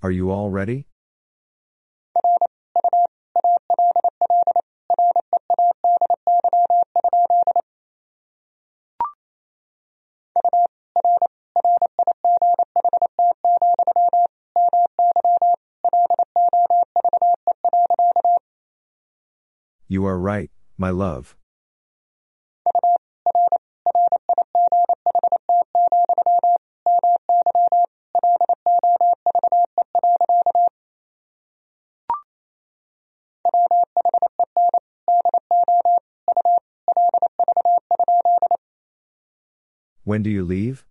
Are you all ready? You are right, my love. When do you leave?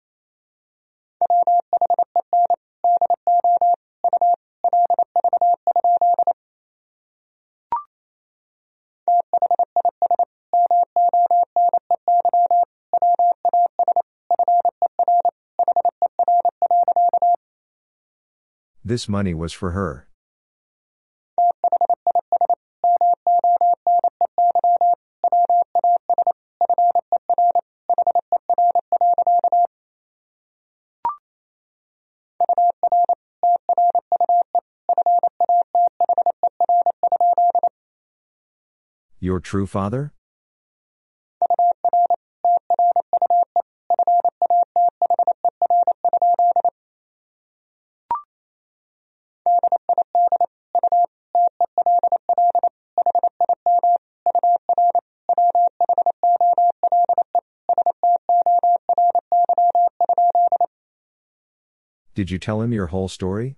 This money was for her. Your true father? Did you tell him your whole story?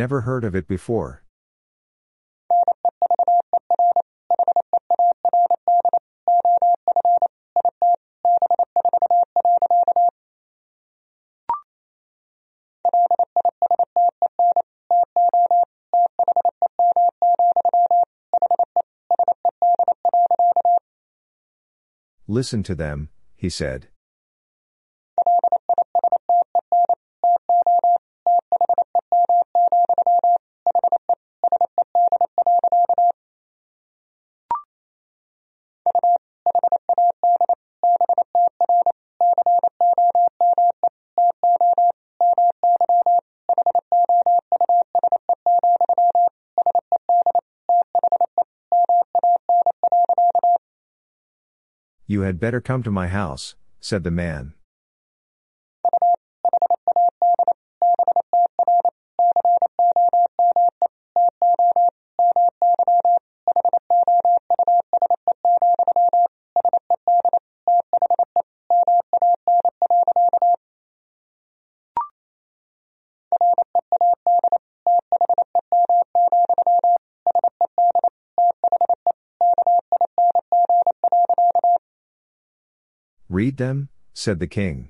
Never heard of it before. Listen to them, he said. You had better come to my house, said the man. Them, said the king.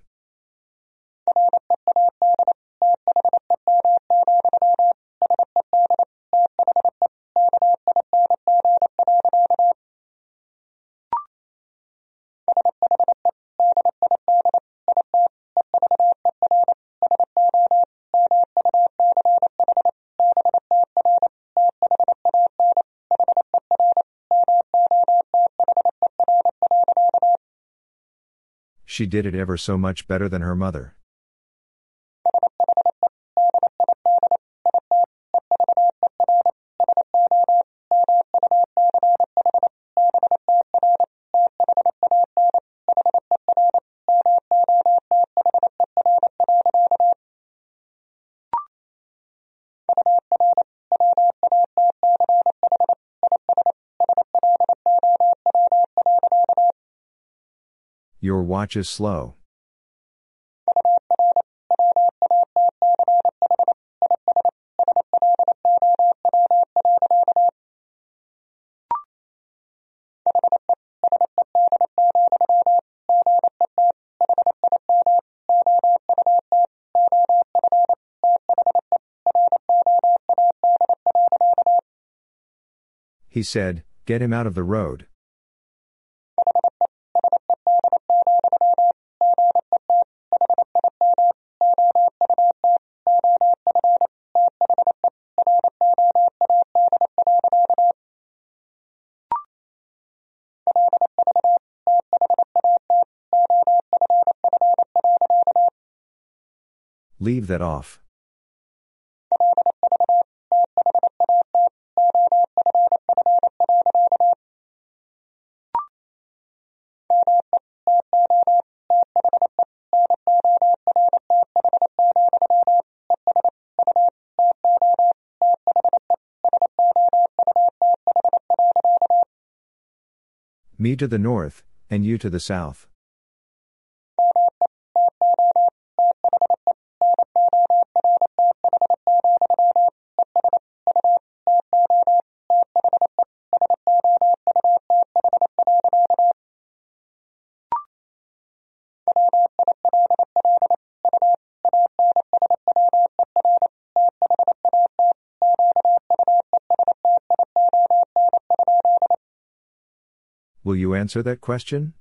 She did it ever so much better than her mother. Your watch is slow. He said, Get him out of the road. Leave that off. Me to the north, and you to the south. Will you answer that question?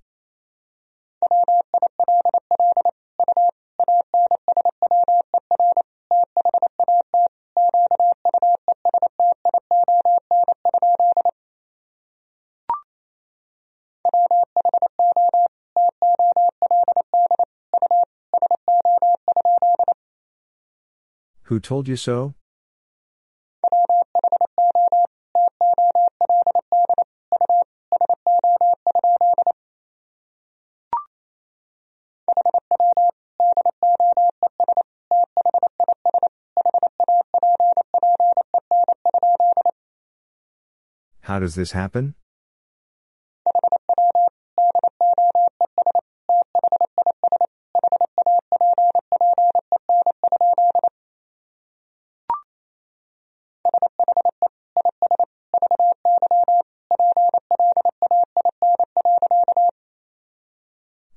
Who told you so? How does this happen?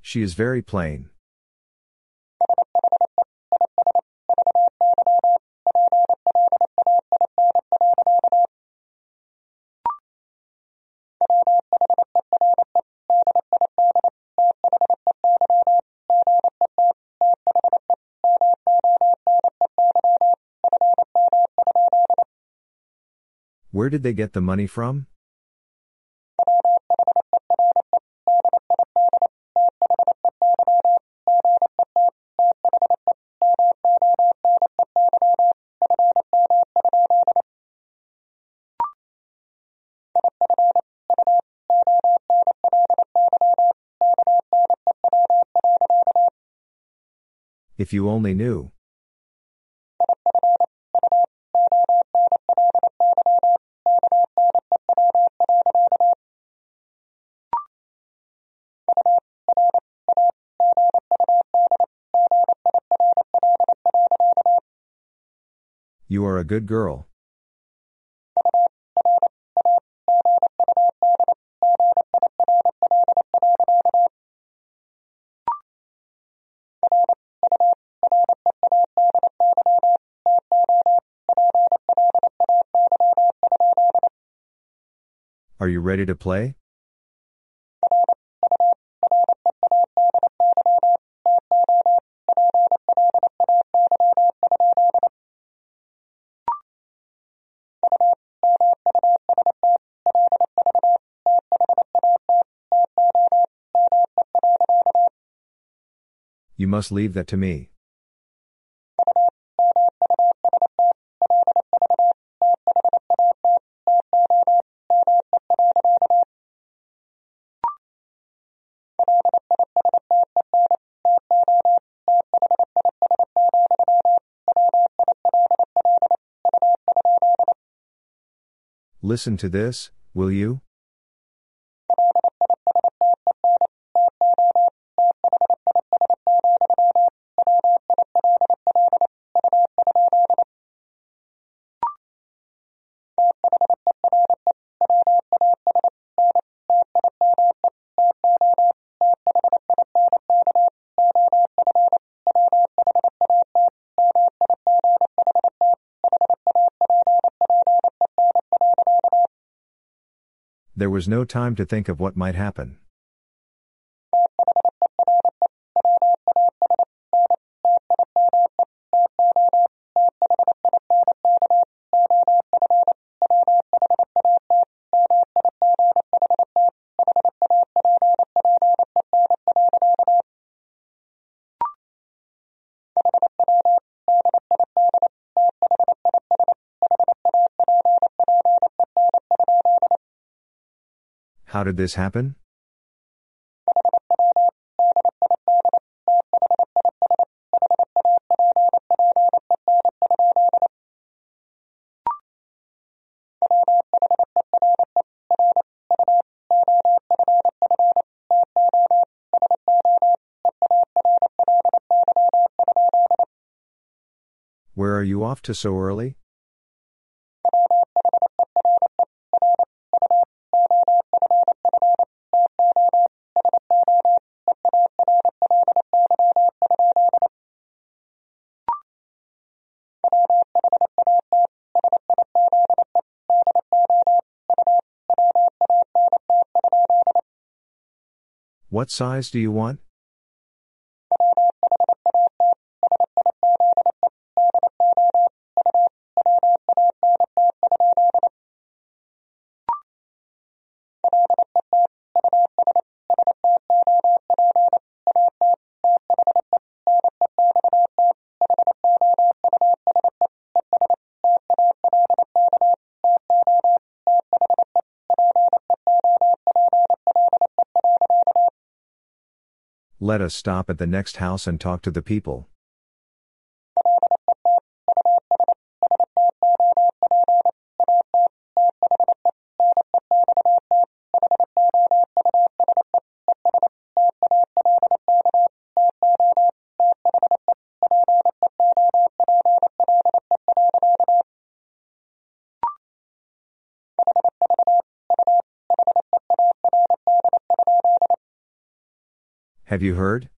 She is very plain. Where did they get the money from? If you only knew. A good girl. Are you ready to play? Must leave that to me. Listen to this, will you? There was no time to think of what might happen. How did this happen? Where are you off to so early? What size do you want? Let us stop at the next house and talk to the people. Have you heard?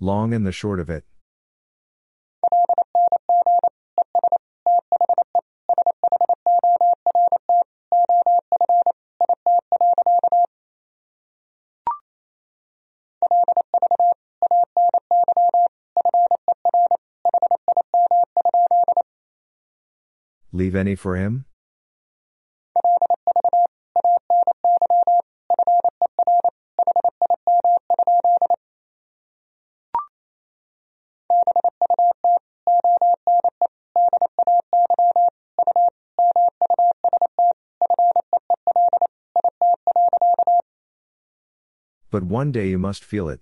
Long and the short of it. Leave any for him? But one day you must feel it.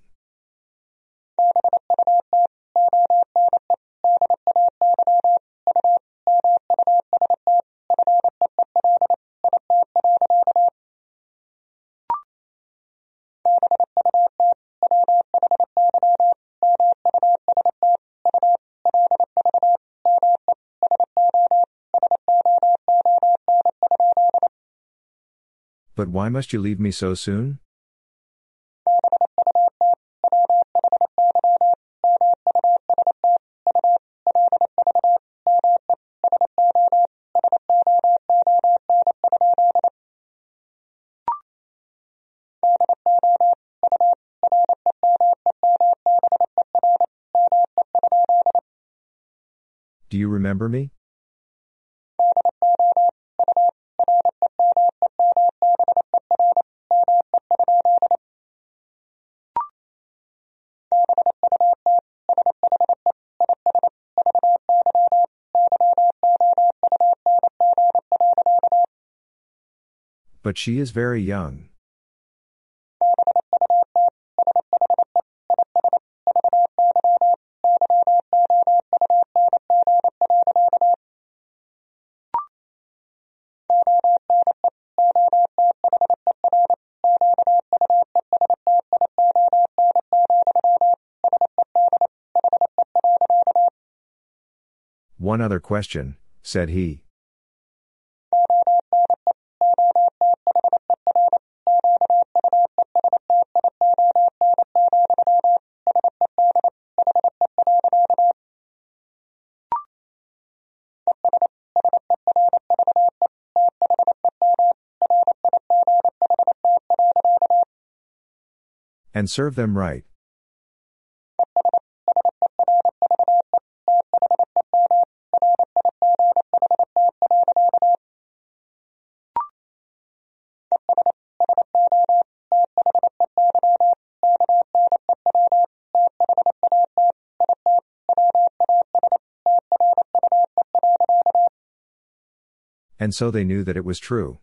Why must you leave me so soon? Do you remember me? But she is very young. One other question, said he. And serve them right. And so they knew that it was true.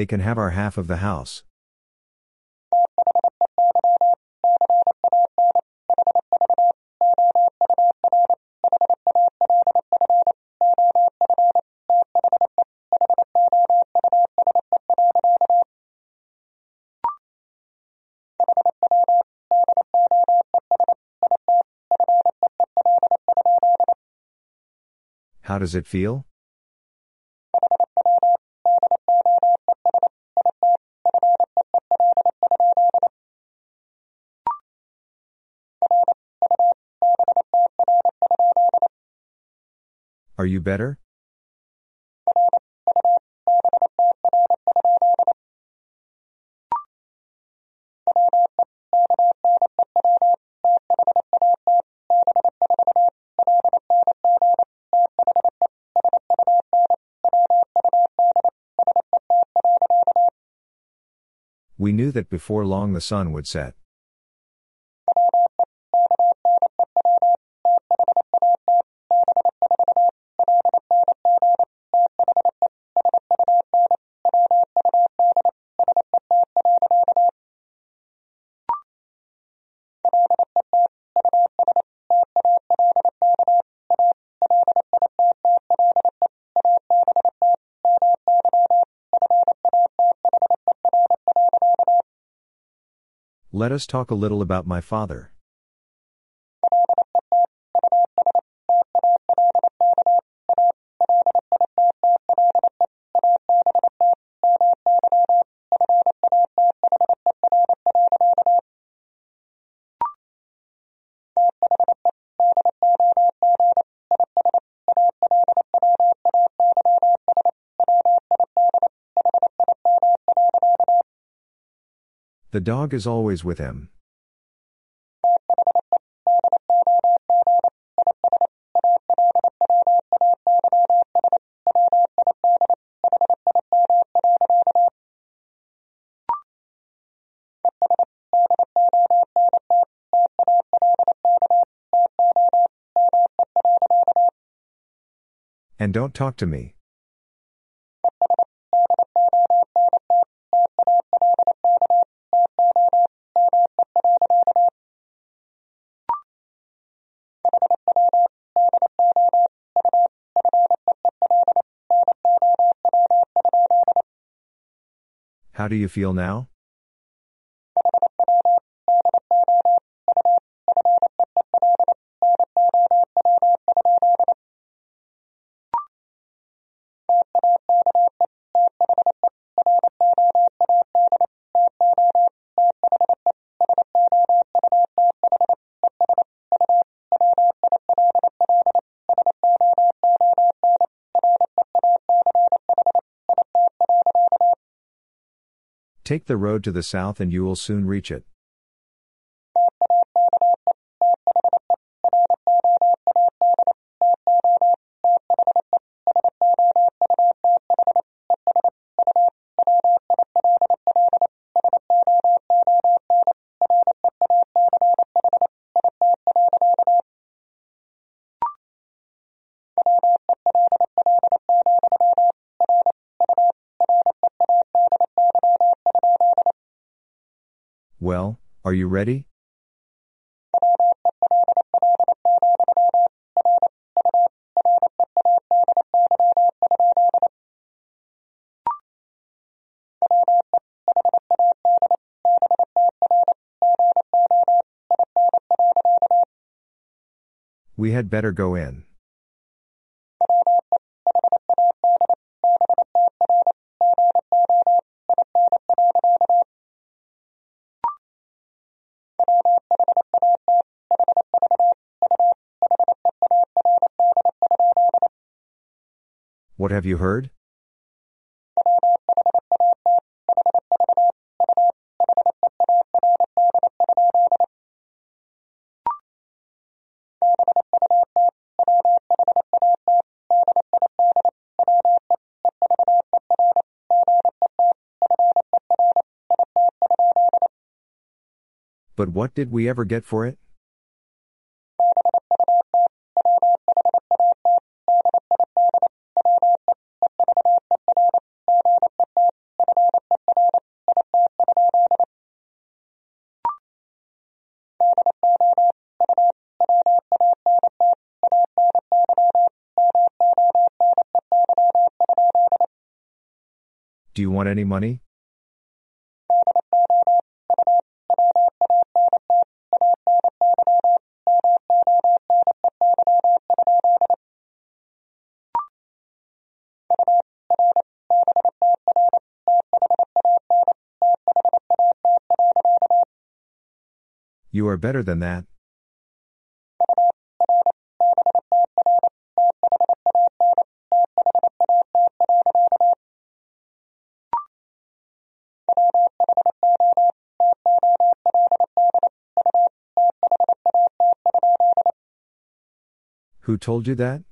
They can have our half of the house. How does it feel? Are you better? We knew that before long the sun would set. Let us talk a little about my father. The dog is always with him. And don't talk to me. Do you feel now? Take the road to the south and you will soon reach it. Well, are you ready? We had better go in. What have you heard? But what did we ever get for it? Do you want any money? You are better than that. Who told you that?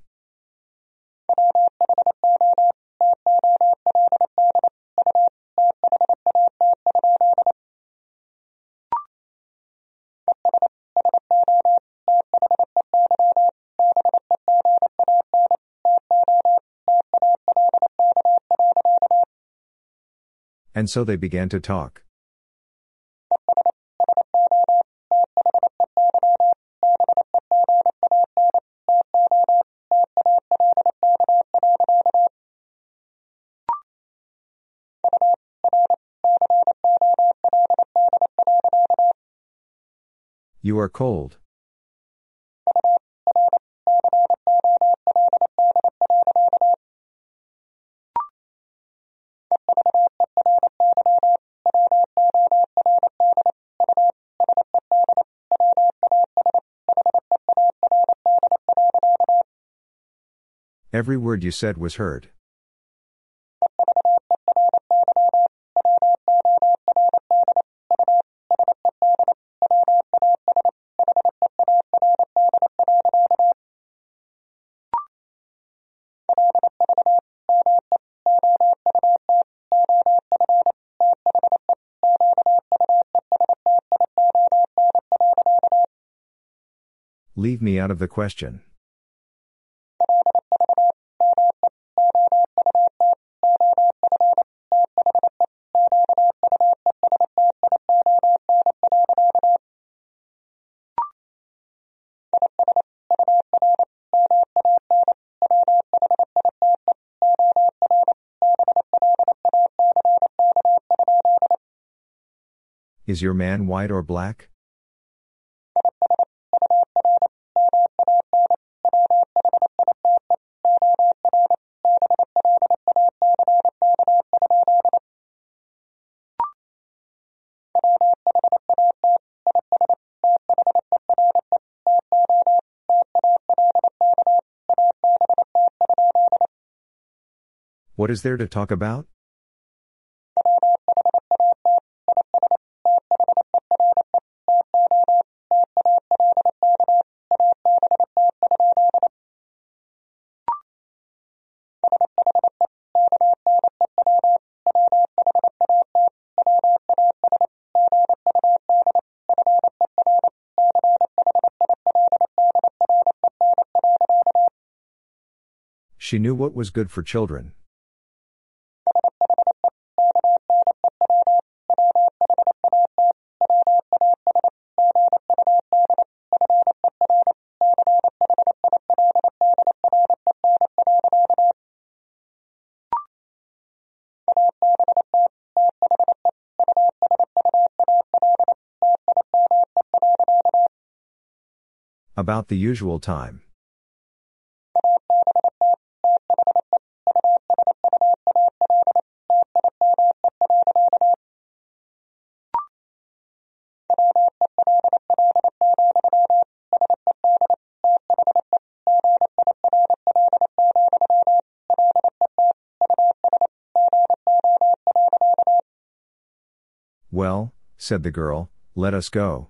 And so they began to talk. You are cold. Every word you said was heard. Leave me out of the question. Is your man white or black? What is there to talk about? She knew what was good for children. About the usual time. Well, said the girl, let us go.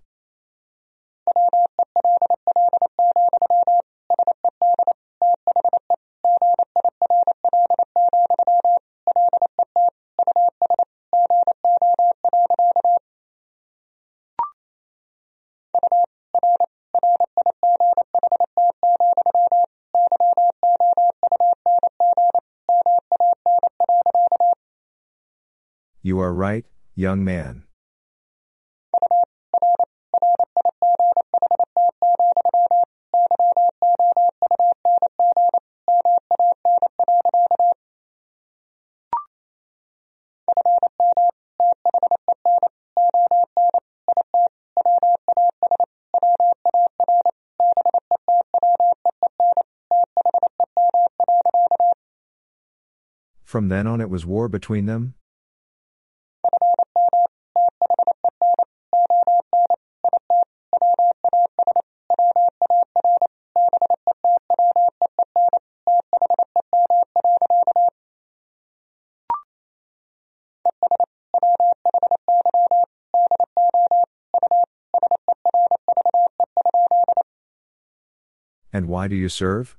Are right, young man. From then on it was war between them? Why do you serve?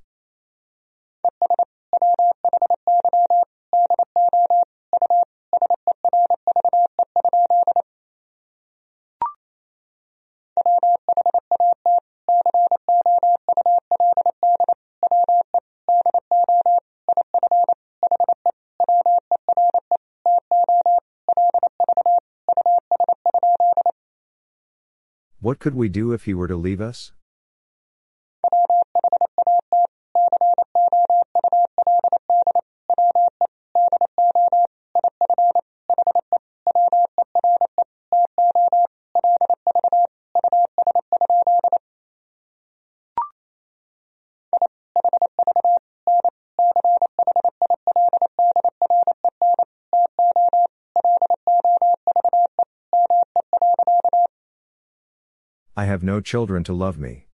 What could we do if he were to leave us? No children to love me.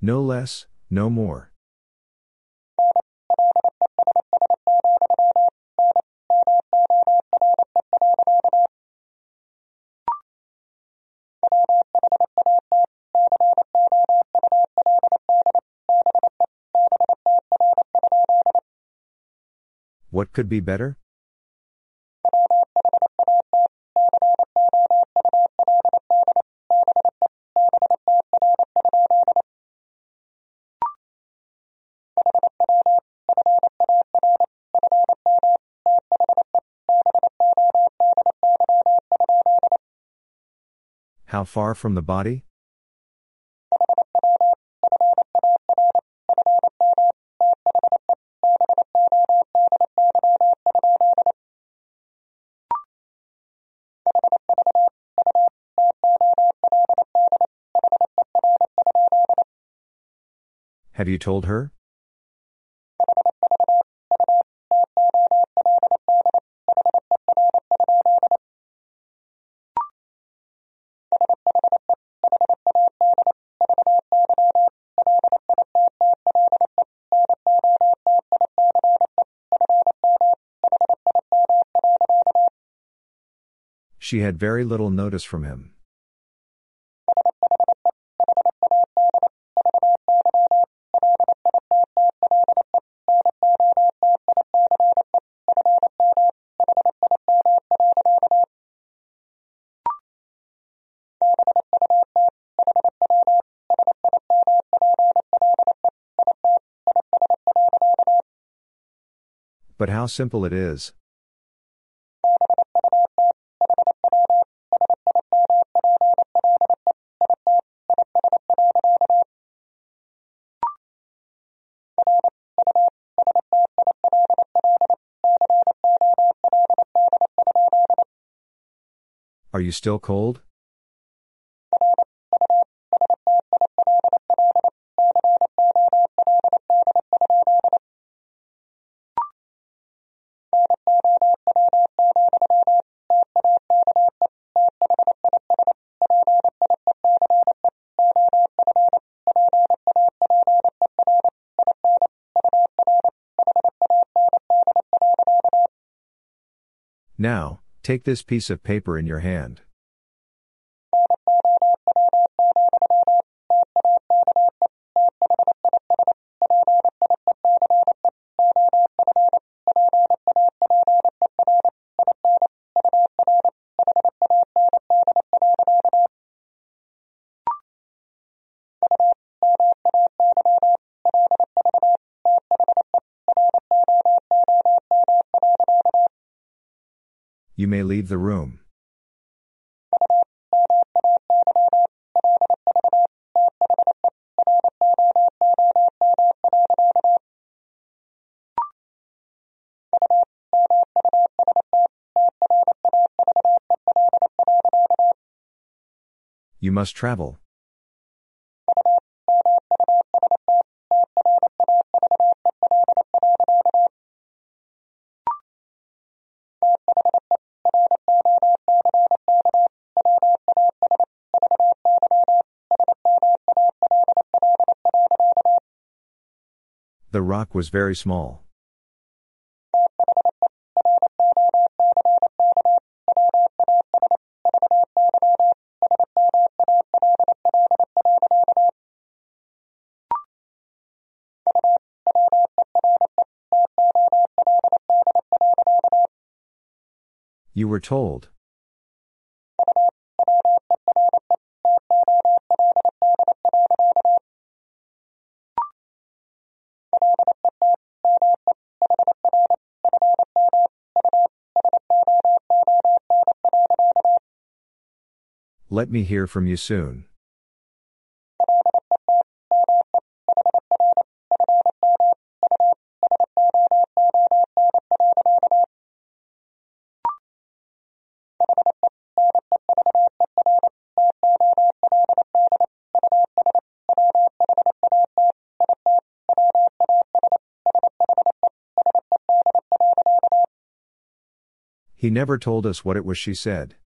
No less, no more. What could be better? How far from the body? Have you told her? She had very little notice from him. But how simple it is. Are you still cold? Now, take this piece of paper in your hand. You may leave the room. You must travel. Rock was very small. You were told. Let me hear from you soon. He never told us what it was she said.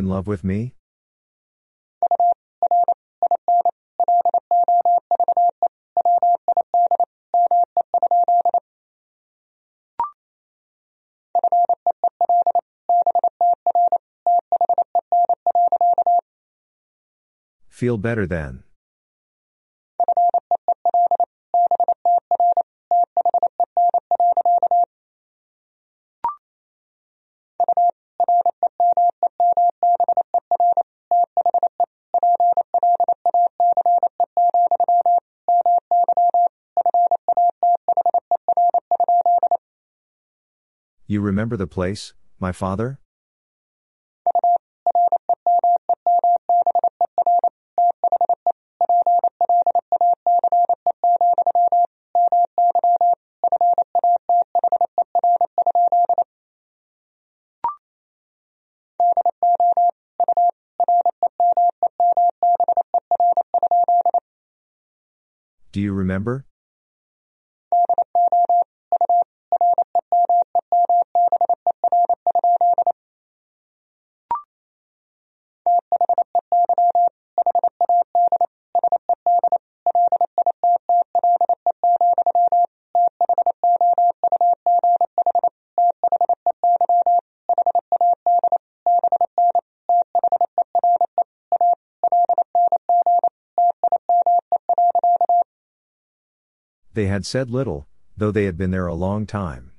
In love with me? Feel better then. You remember the place, my father? Do you remember? They had said little, though they had been there a long time.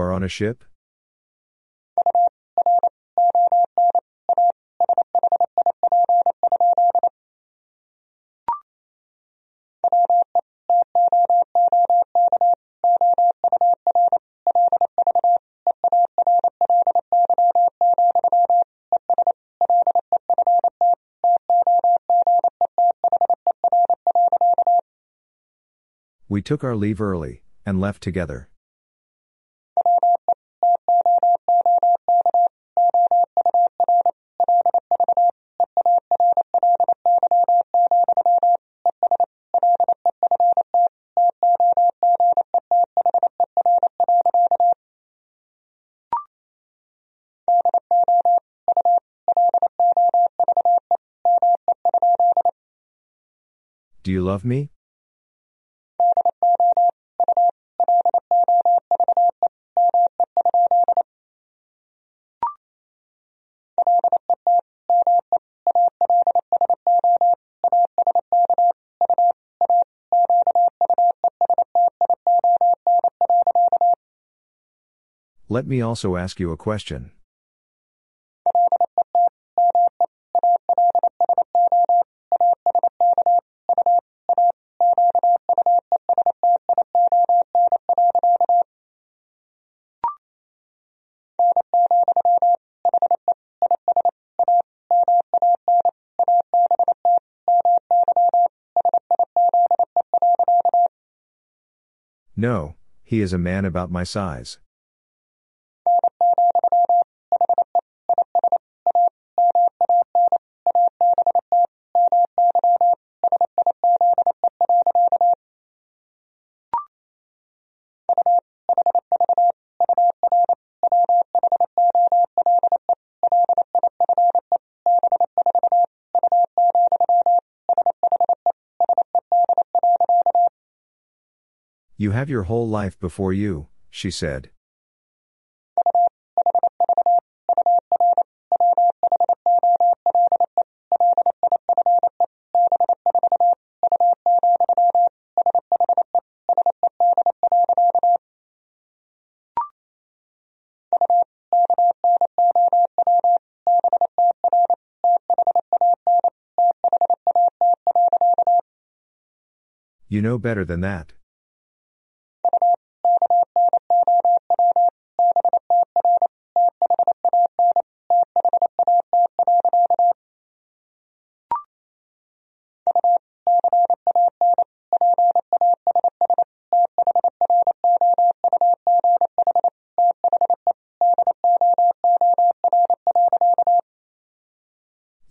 Are on a ship? We took our leave early, and left together. Love me? Let me also ask you a question. No, he is a man about my size. You have your whole life before you, she said. You know better than that.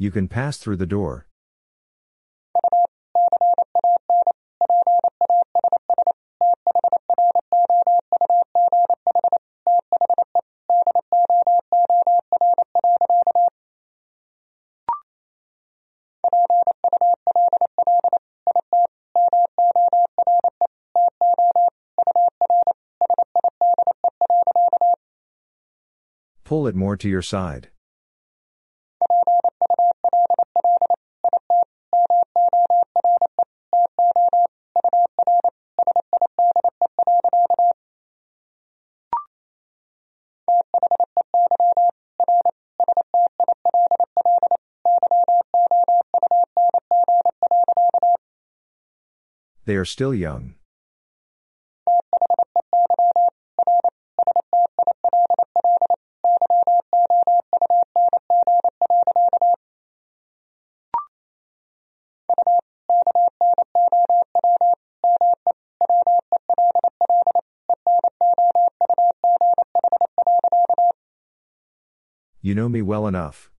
You can pass through the door. Pull it more to your side. They are still young. You know me well enough.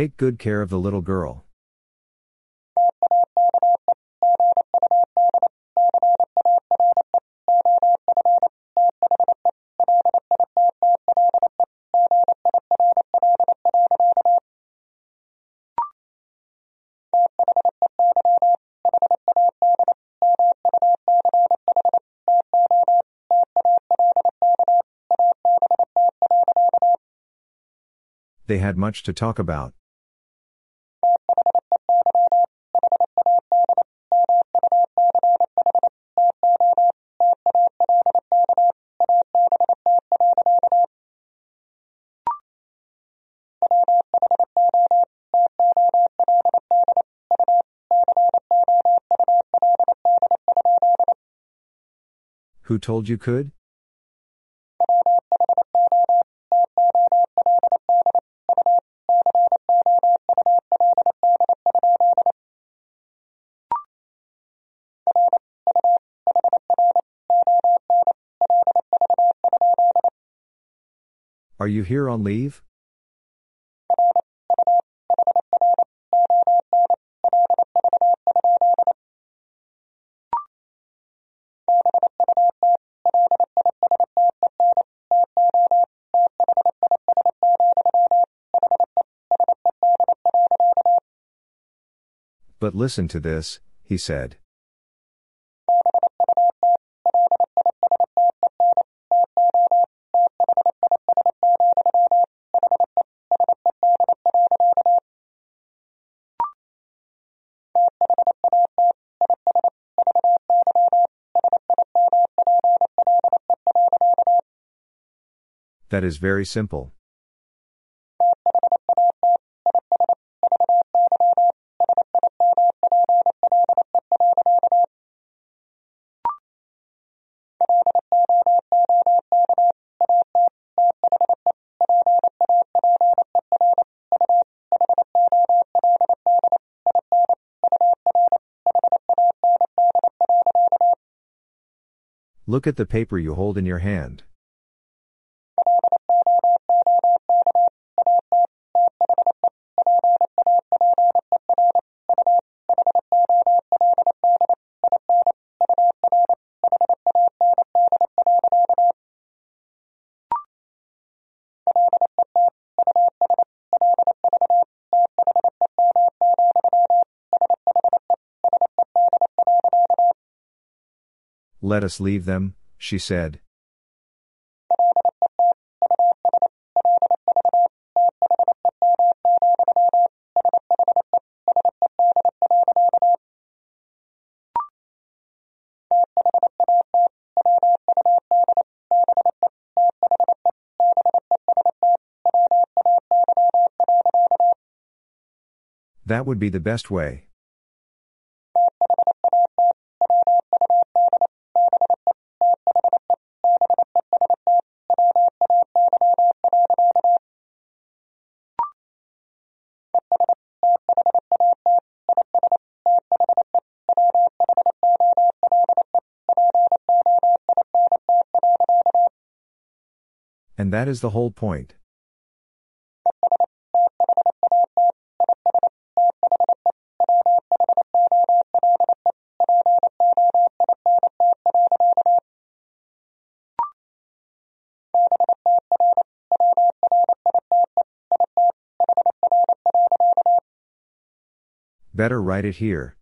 Take good care of the little girl. They had much to talk about. Who told you could? Are you here on leave? Listen to this, he said. That is very simple. Look at the paper you hold in your hand. Let us leave them, she said. That would be the best way. And that is the whole point. Better write it here.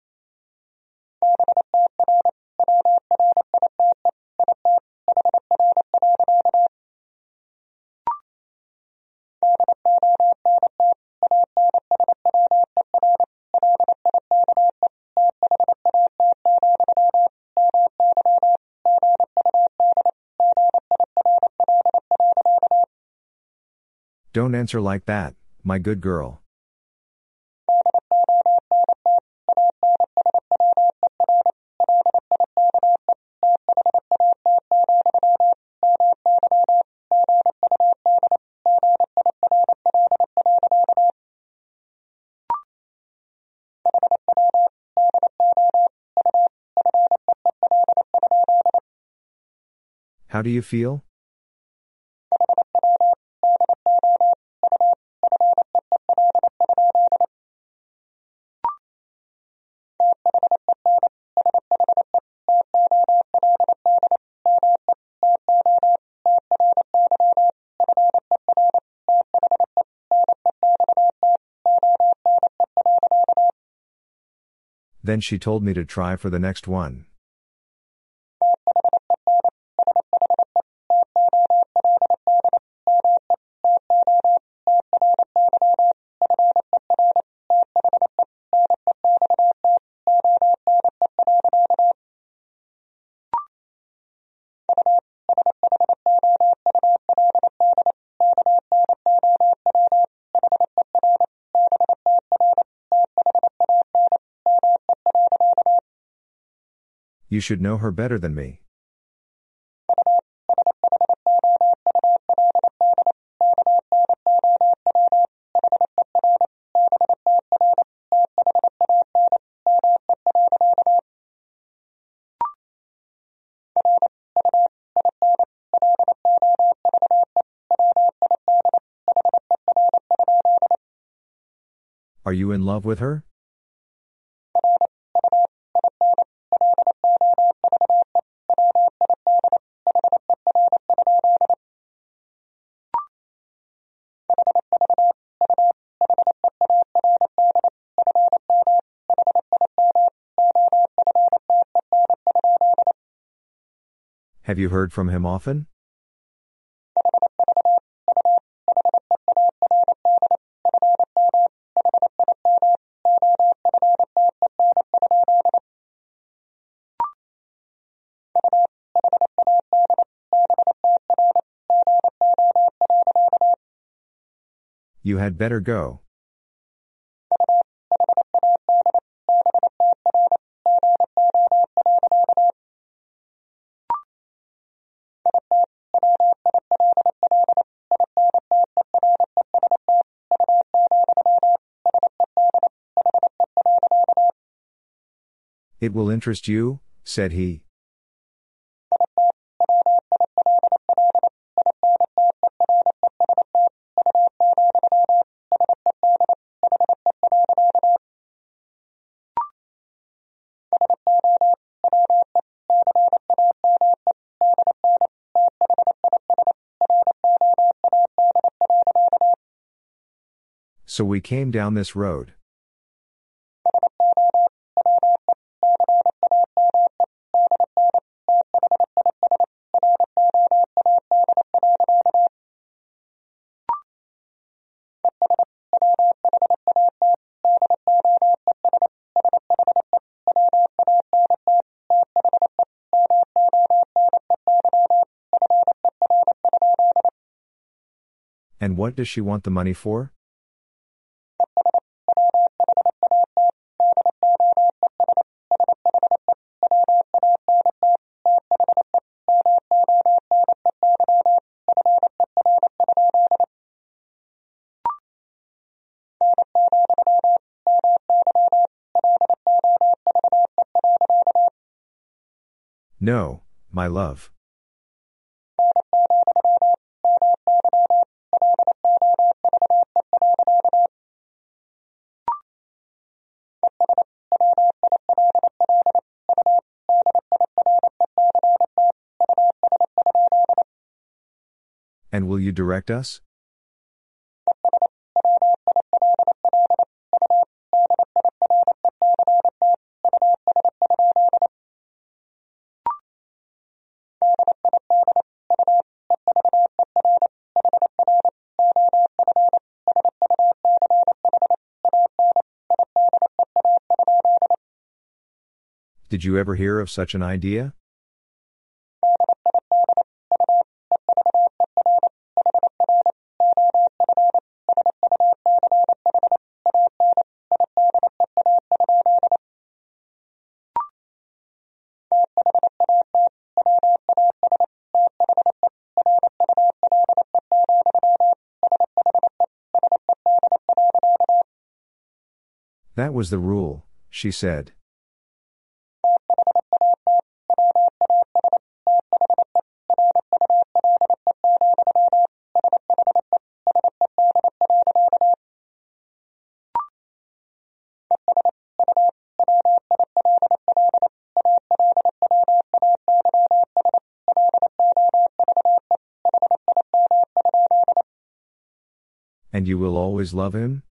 Don't answer like that, my good girl. How do you feel? Then she told me to try for the next one. You should know her better than me. Are you in love with her? Have you heard from him often? You had better go. It will interest you, said he. So we came down this road. What does she want the money for? No, my love. And will you direct us? Did you ever hear of such an idea? Was the rule, she said. And you will always love him?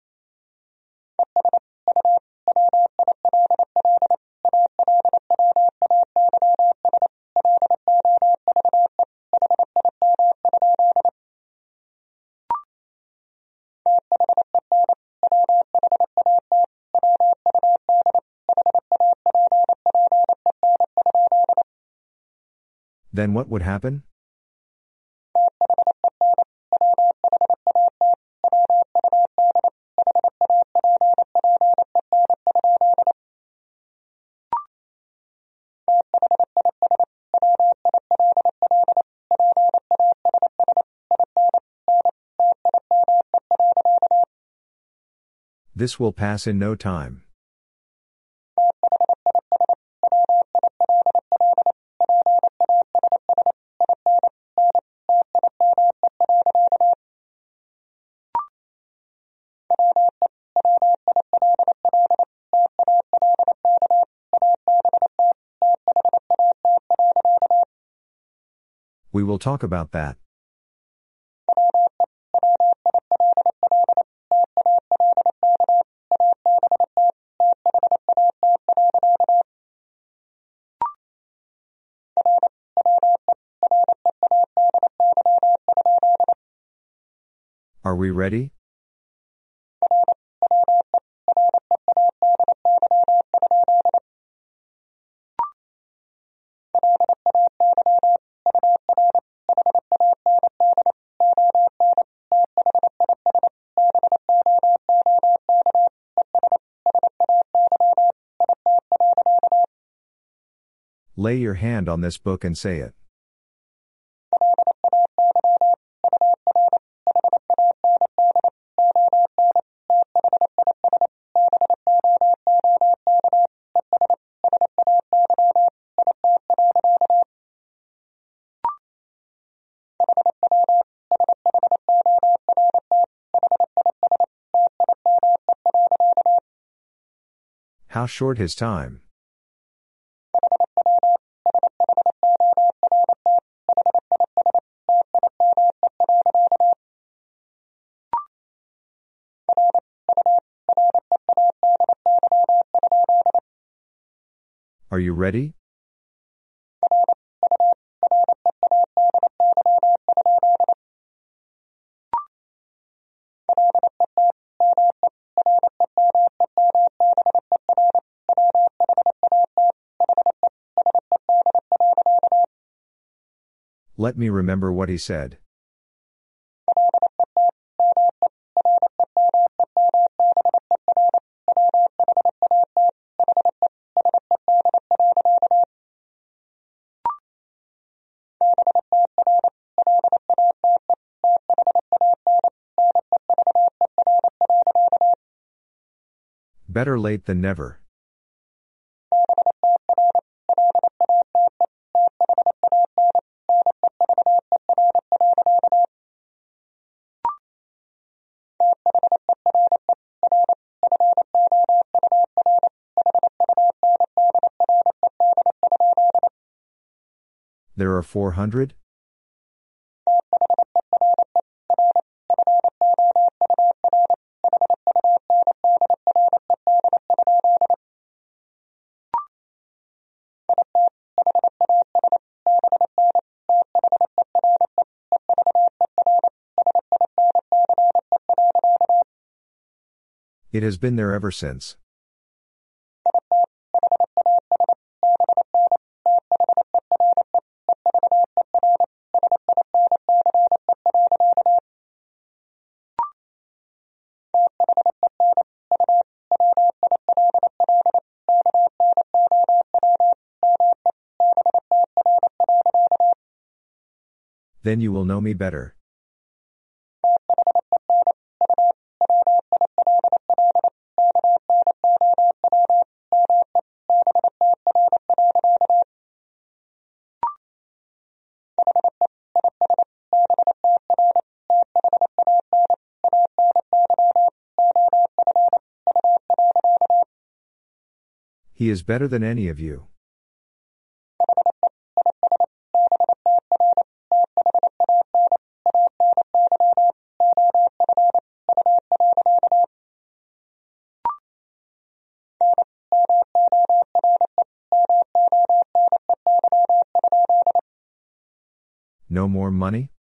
Then what would happen? This will pass in no time. We will talk about that. Are we ready? Lay your hand on this book and say it. How short his time. Are you ready? Let me remember what he said. Better late than never. There are 400? It has been there ever since. Then you will know me better. Is better than any of you. No more money?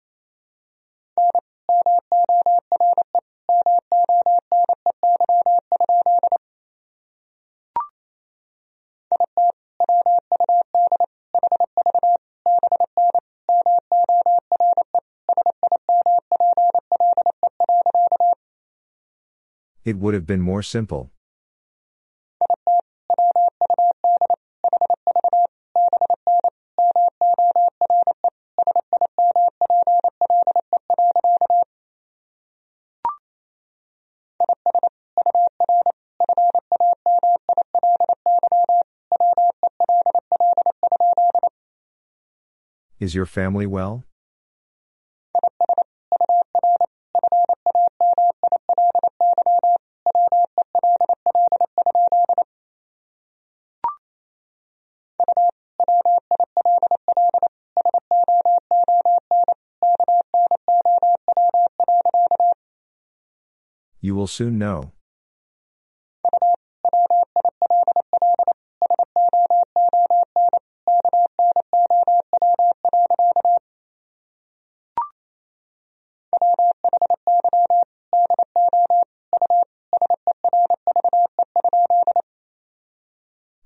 It would have been more simple. Is your family well? Will soon know.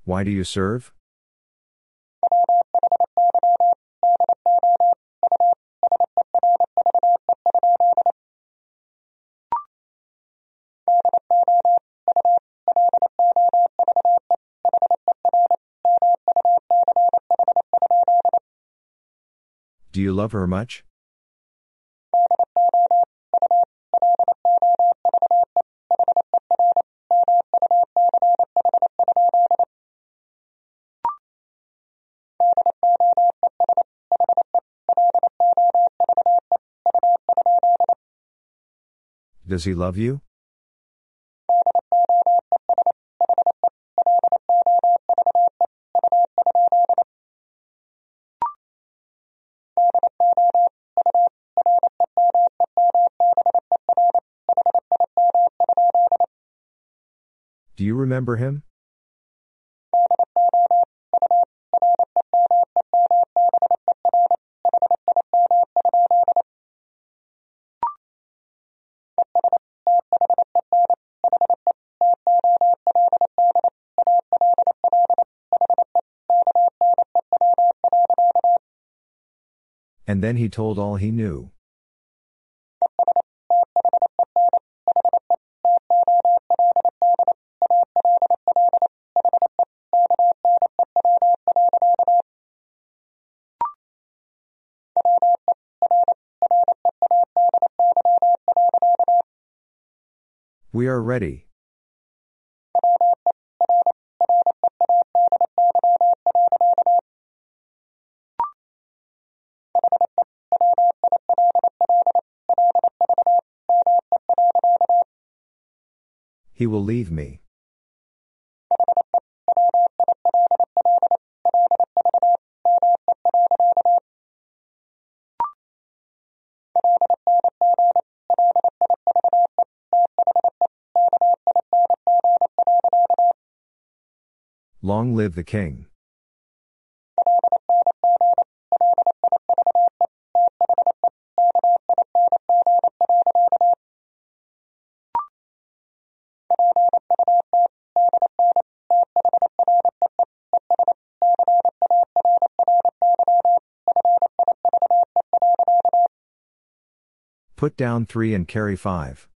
Why do you serve? Love her much? Does he love you? Remember him? And then he told all he knew. We are ready. He will leave me. Long live the king. Put down three and carry five.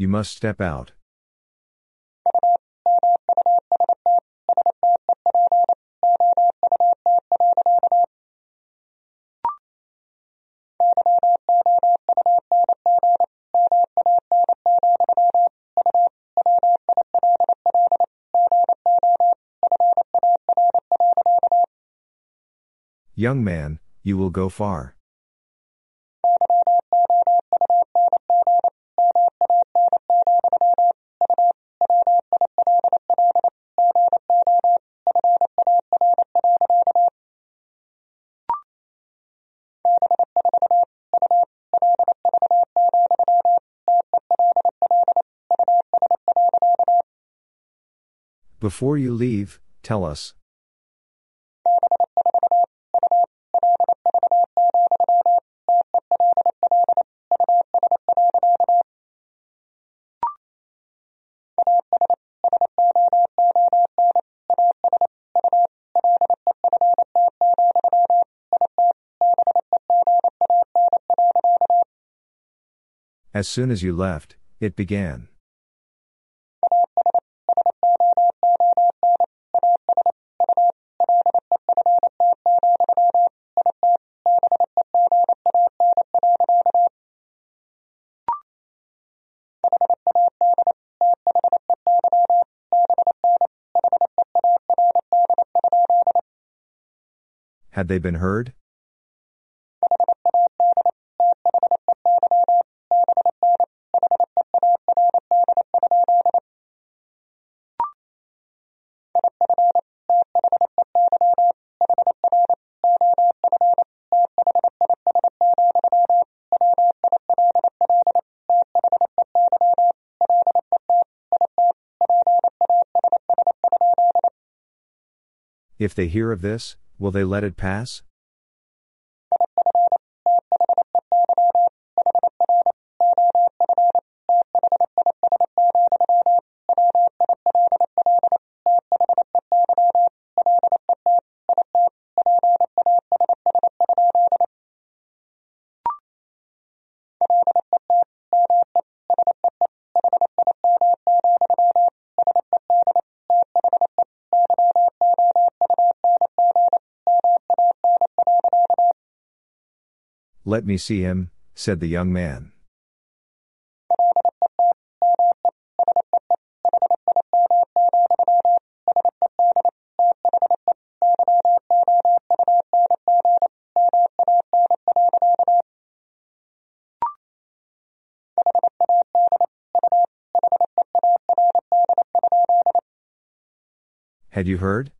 You must step out. Young man, you will go far. Before you leave, tell us. As soon as you left, it began. they been heard? If they hear of this, will they let it pass? Let me see him, said the young man. Had you heard?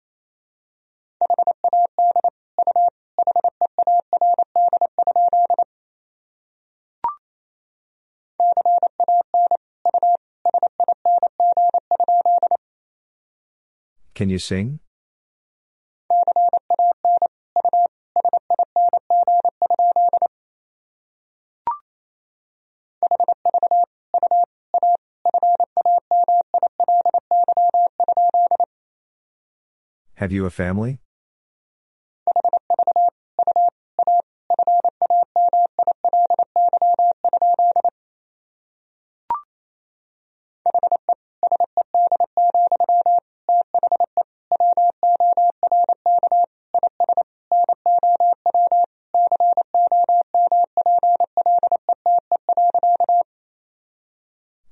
Can you sing? Have you a family?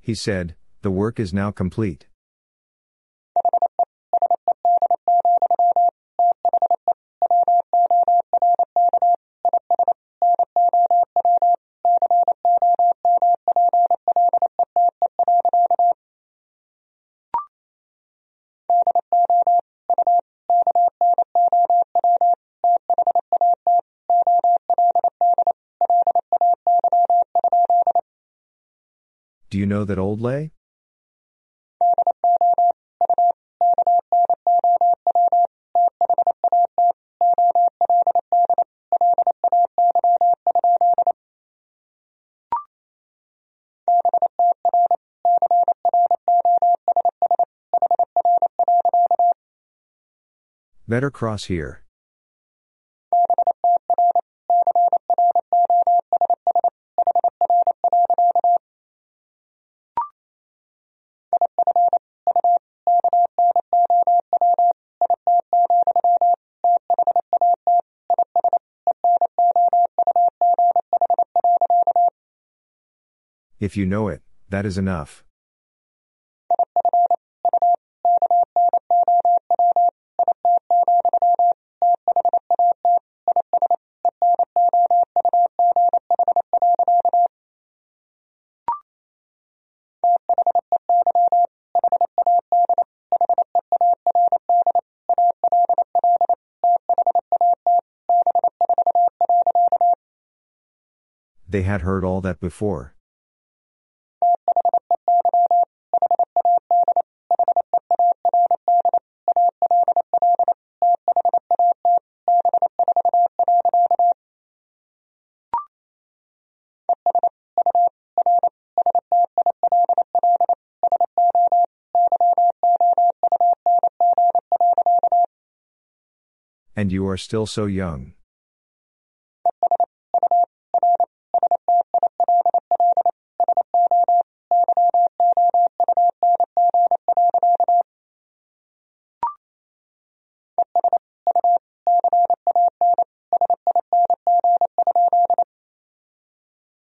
He said, The work is now complete. Do you know that old lay? Better cross here. If you know it, that is enough. They had heard all that before. And you are still so young.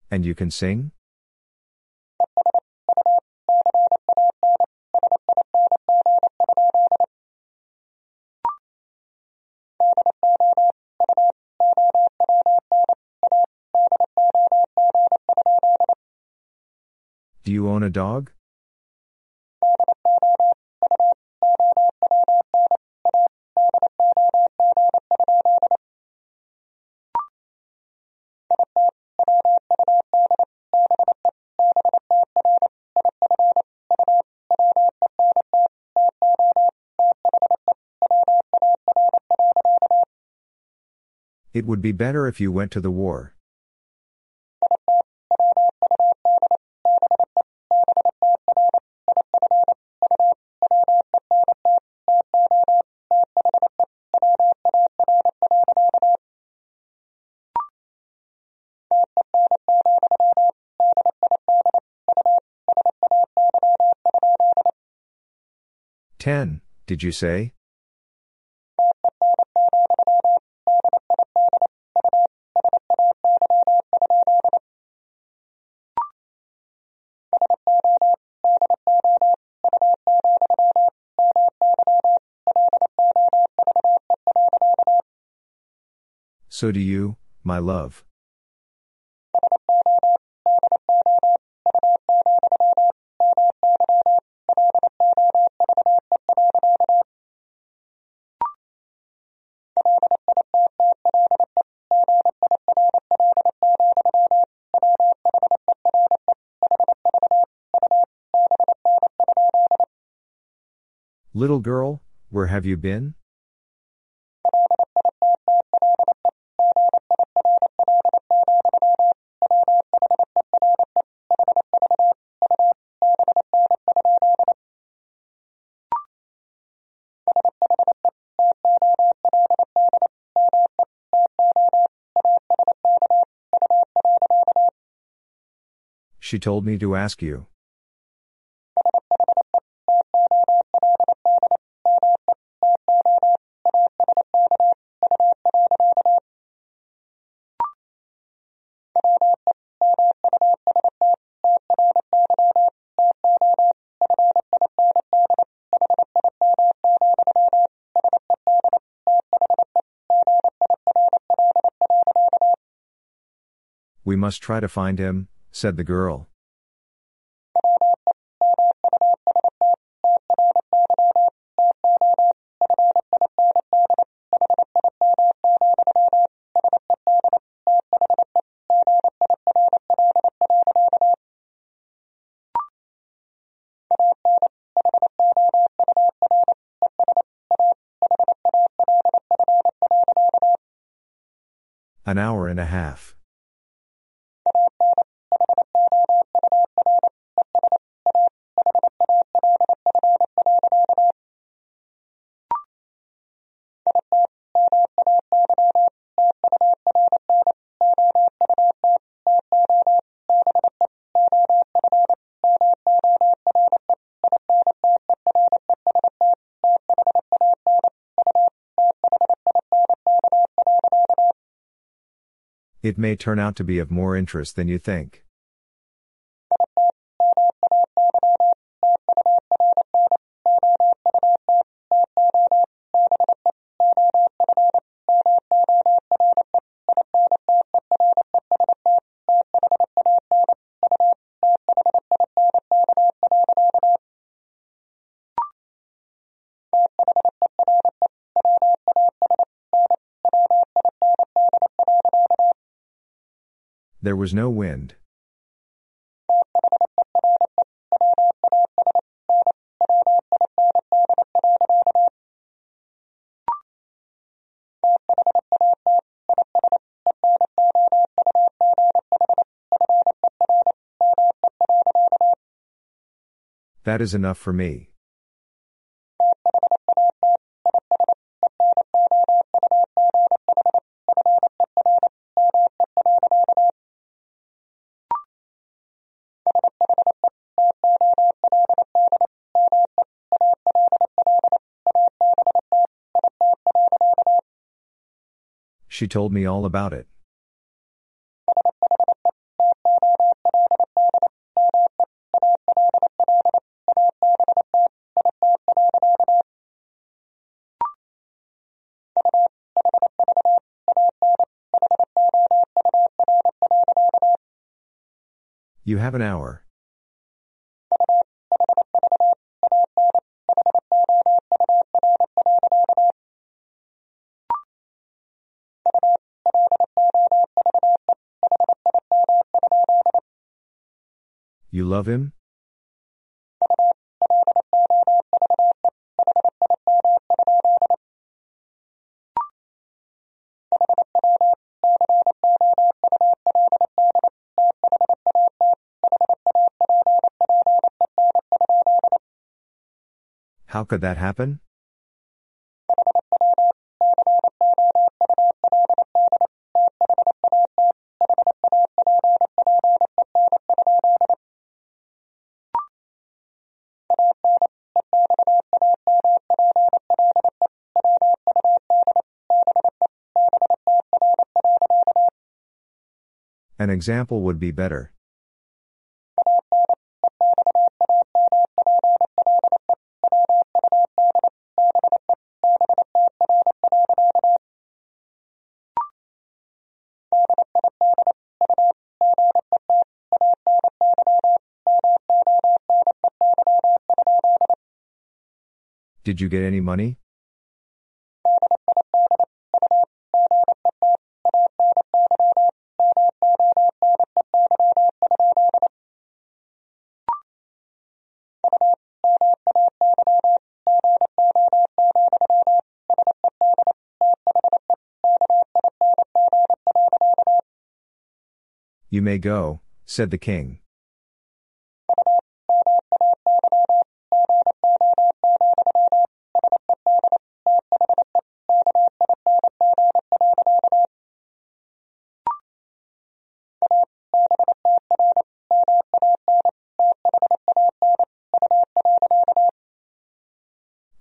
And you can sing? a dog? It would be better if you went to the war. Ten, did you say? So do you, my love. Little girl, where have you been? She told me to ask you. We must try to find him, said the girl. An hour and a half. It may turn out to be of more interest than you think. There was no wind. That is enough for me. She told me all about it. You have an hour. You love him? How could that happen? Example would be better. Did you get any money? You may go, said the king.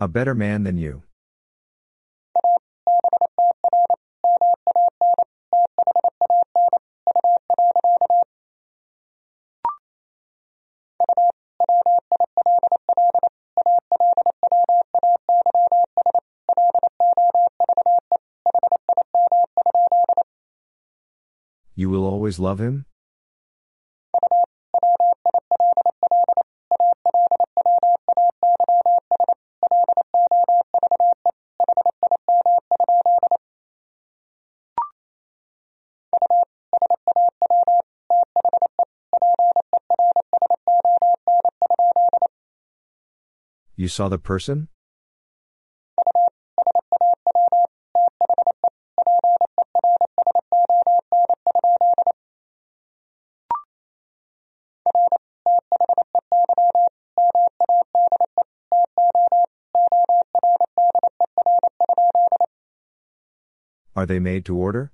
A better man than you. Always love him? You saw the person? Are they made to order?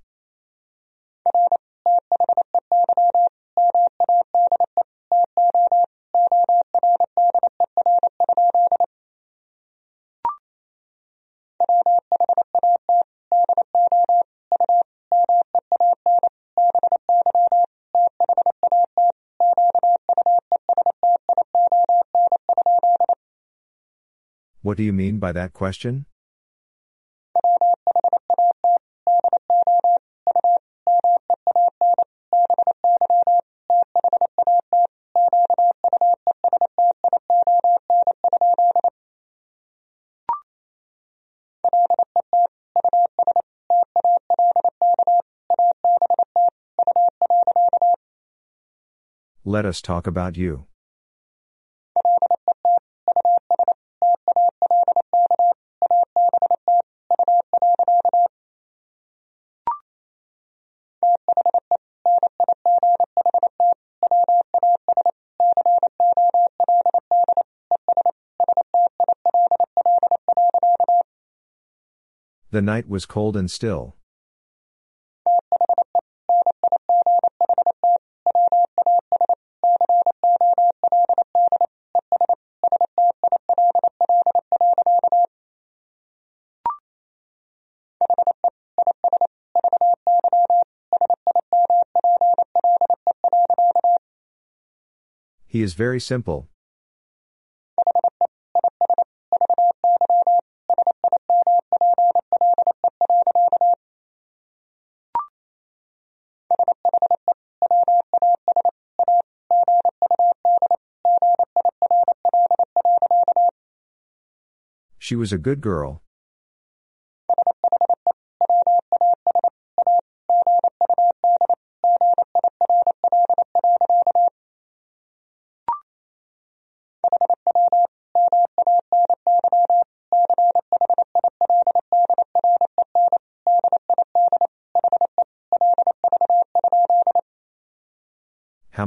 What do you mean by that question? Let us talk about you. The night was cold and still. He is very simple. She was a good girl.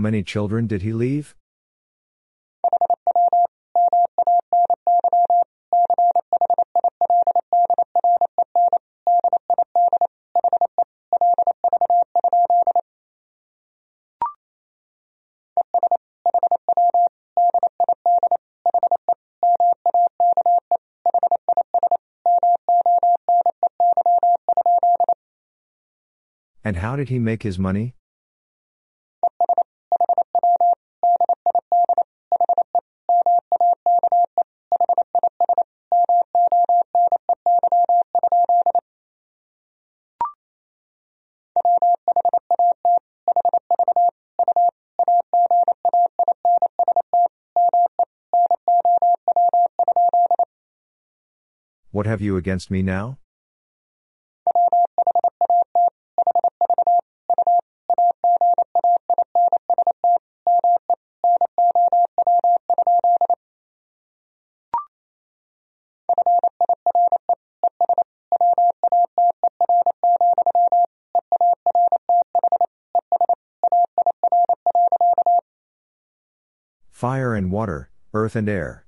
many children did he leave? And how did he make his money? What have you against me now? Fire and water, earth and air.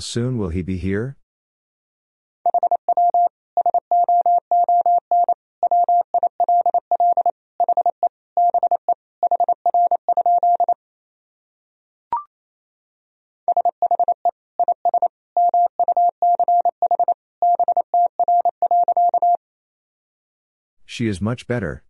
How soon will he be here? She is much better.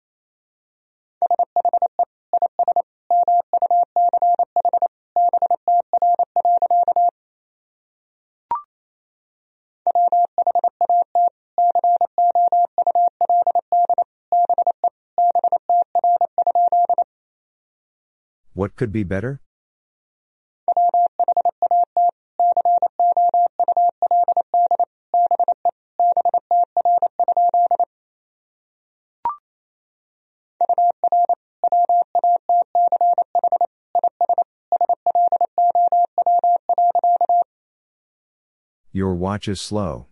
What could be better? Watch is slow.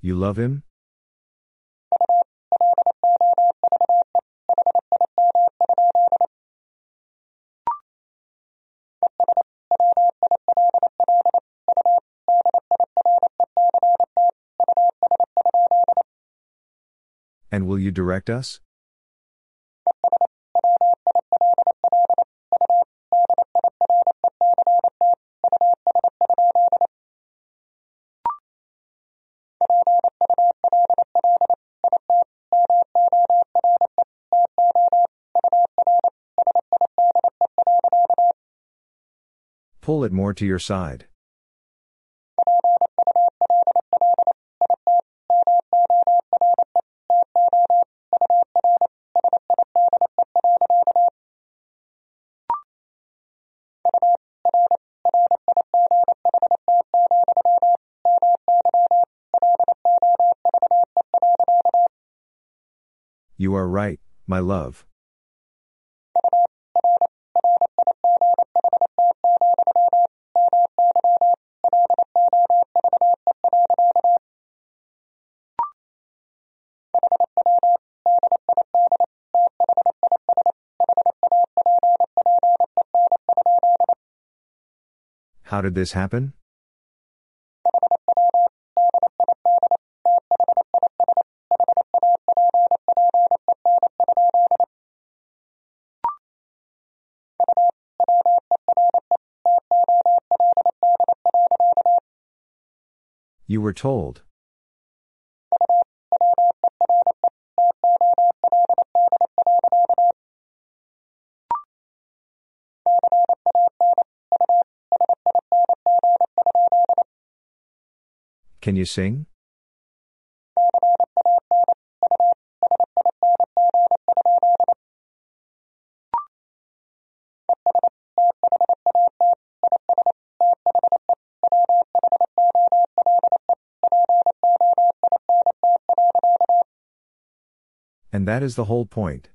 You love him? Will you direct us? Pull it more to your side. You are right, my love. How did this happen? Were told. Can you sing? That is the whole point.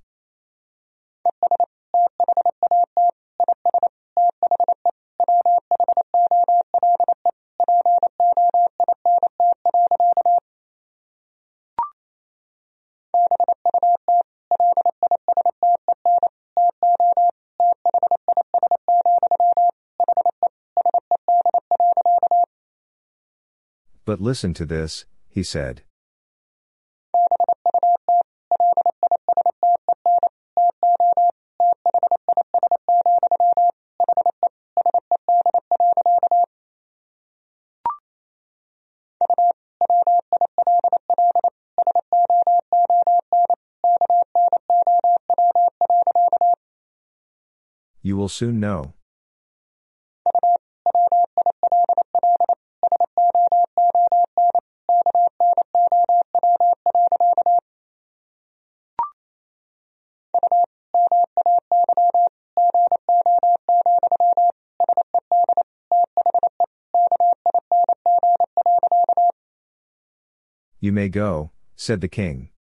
But listen to this, he said. Will soon know. You may go, said the king.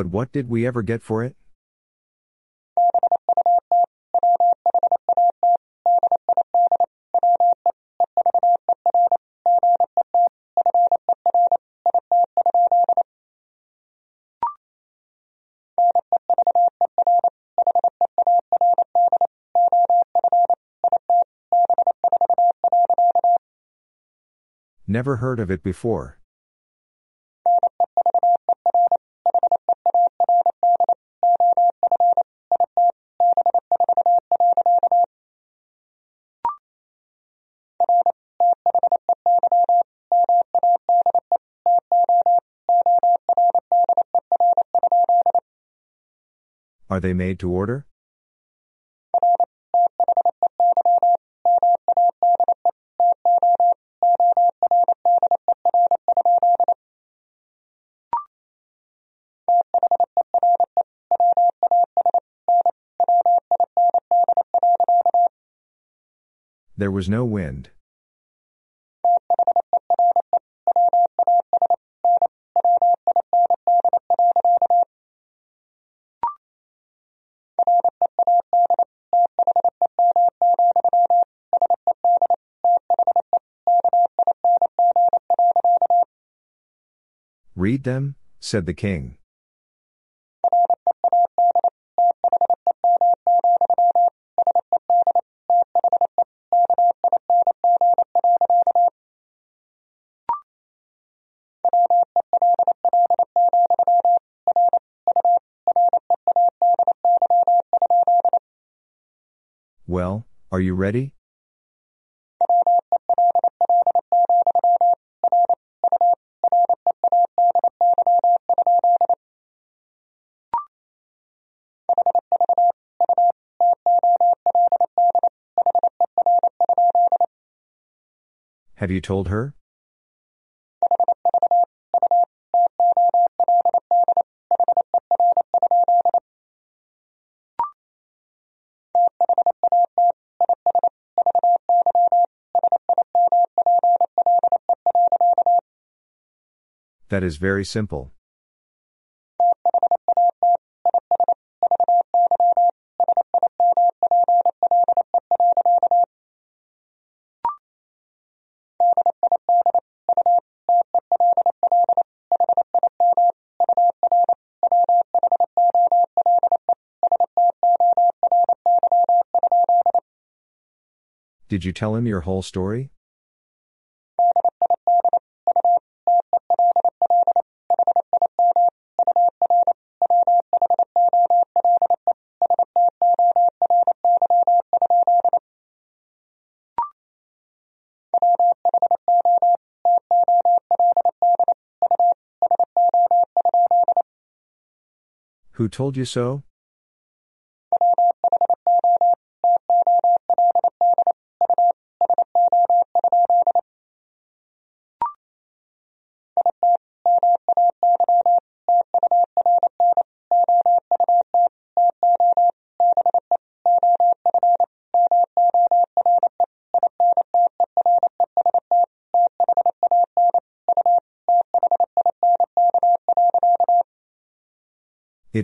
But what did we ever get for it? Never heard of it before. Are they made to order? There was no wind. Them, said the king. Well, are you ready? Have you told her? That is very simple. Did you tell him your whole story? Who told you so?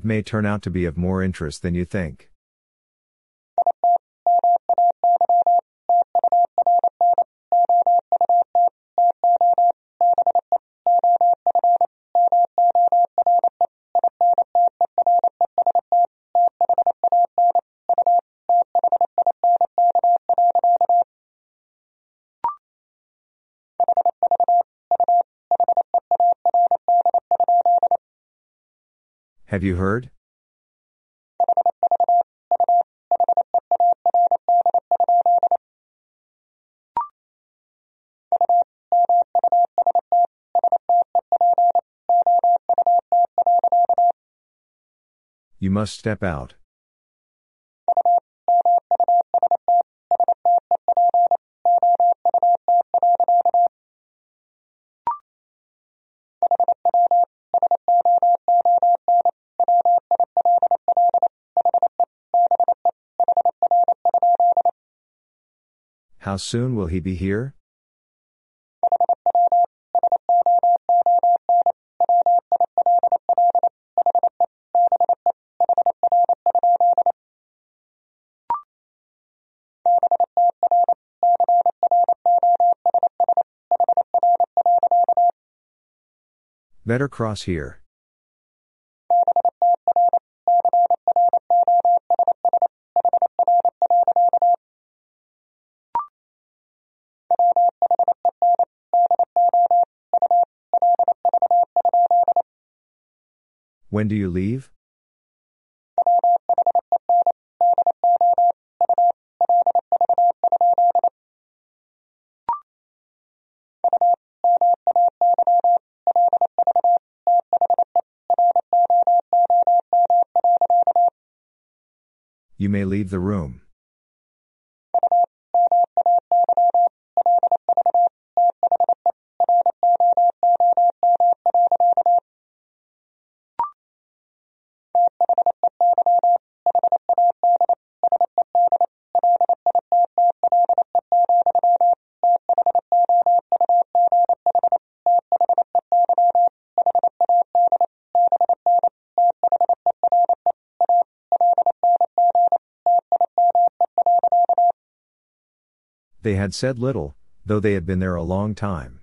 May turn out to be of more interest than you think. Have you heard? You must step out. How soon will he be here? Better cross here. When do you leave? You may leave the room. They had said little, though they had been there a long time.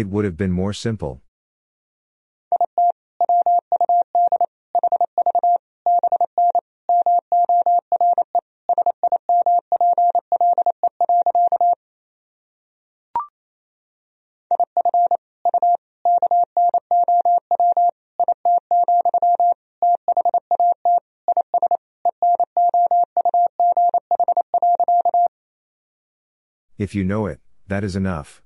It would have been more simple. If you know it, that is enough.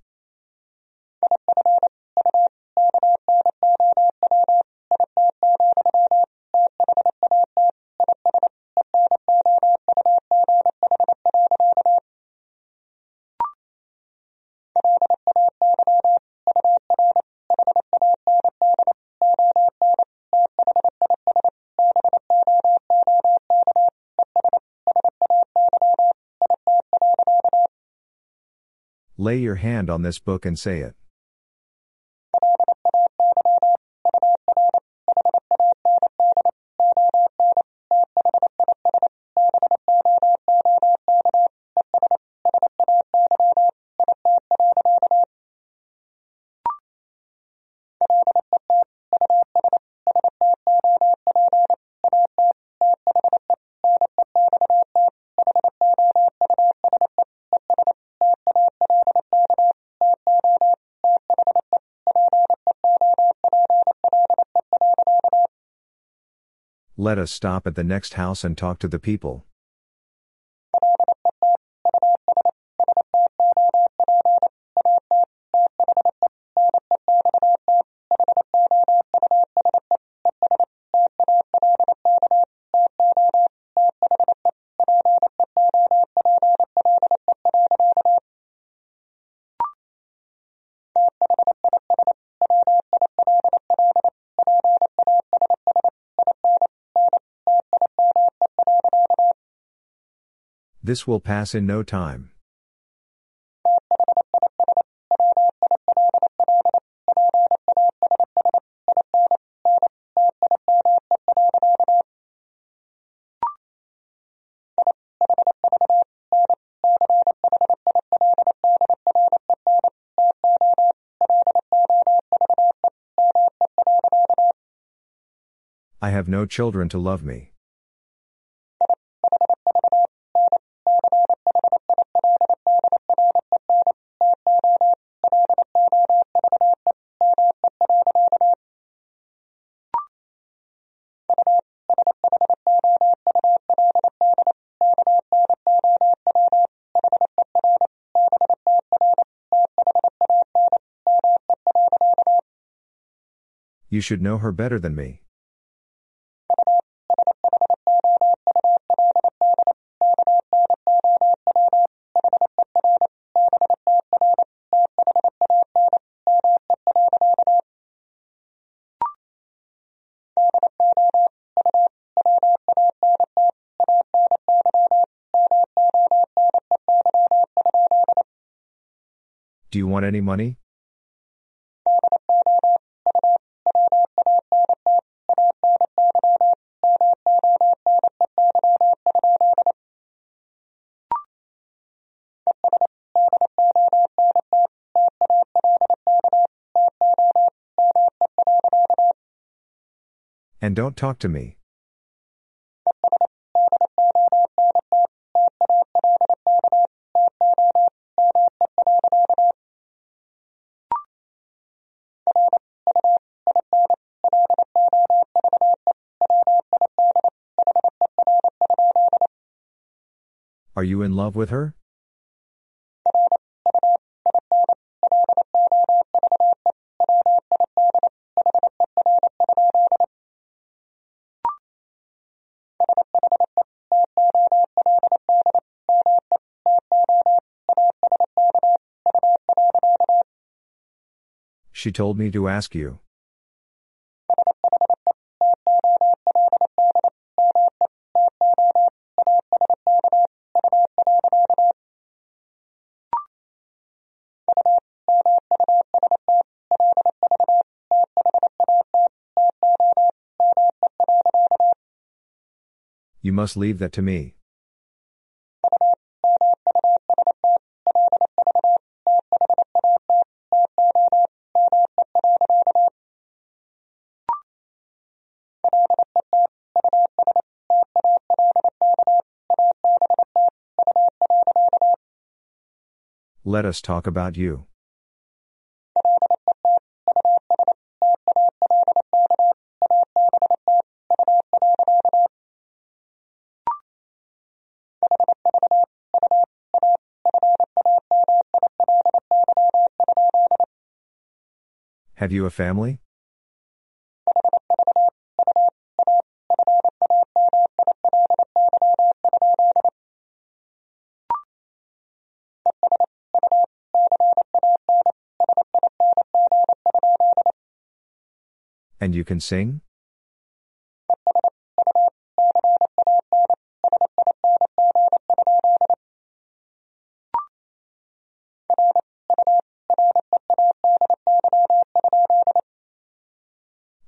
Lay your hand on this book and say it. Let us stop at the next house and talk to the people. This will pass in no time. I have no children to love me. You should know her better than me. Do you want any money? And don't talk to me. Are you in love with her? She told me to ask you. You must leave that to me. Let us talk about you. Have you a family? And you can sing?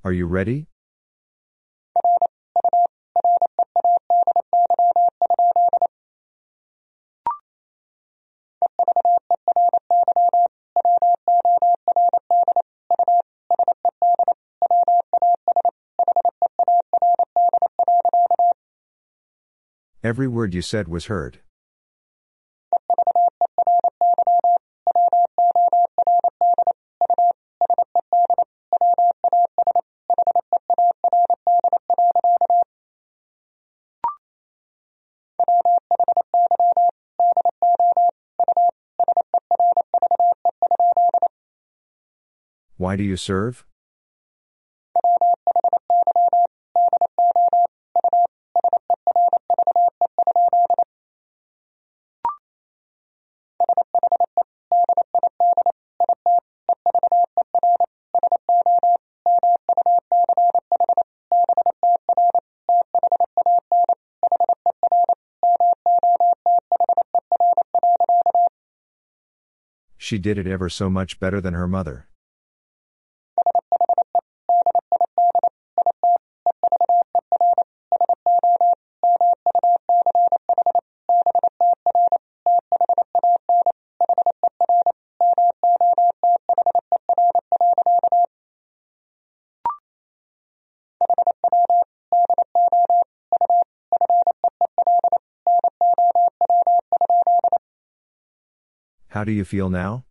Are you ready? Every word you said was heard. Why do you serve? She did it ever so much better than her mother. Do you feel now?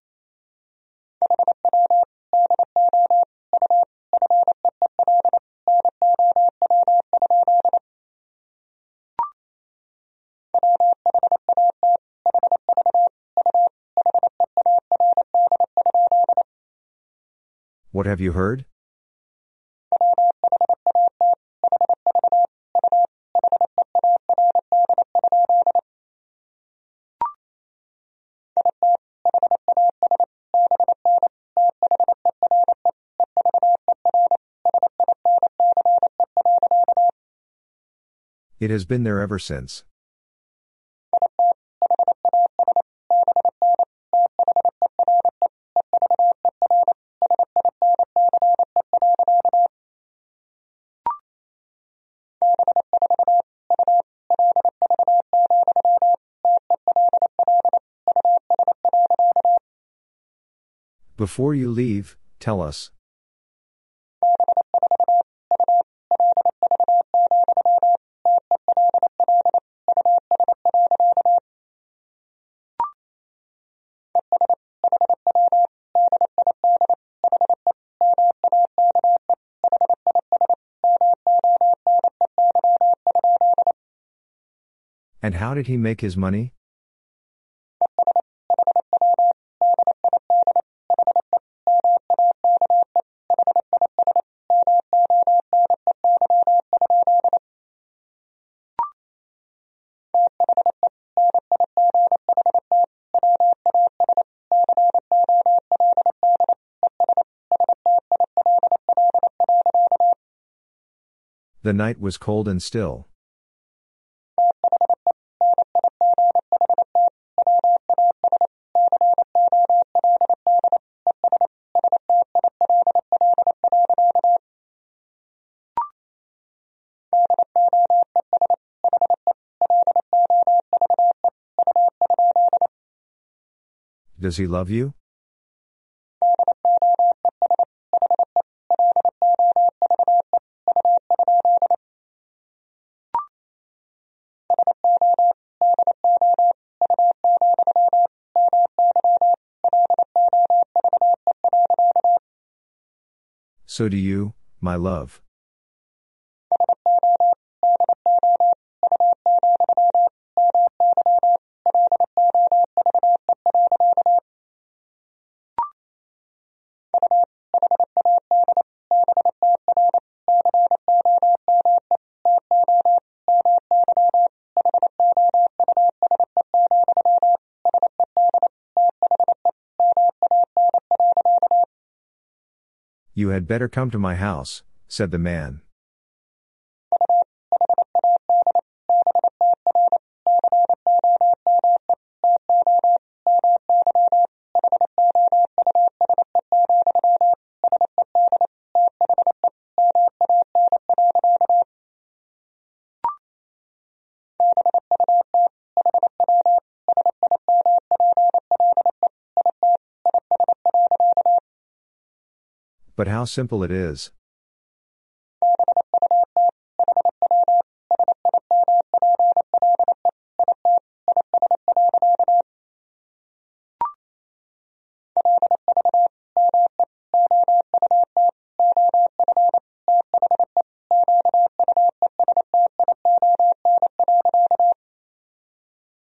What have you heard? It has been there ever since. Before you leave, tell us. How did he make his money? The night was cold and still. Does he love you? So do you, my love. You had better come to my house, said the man. But how simple it is.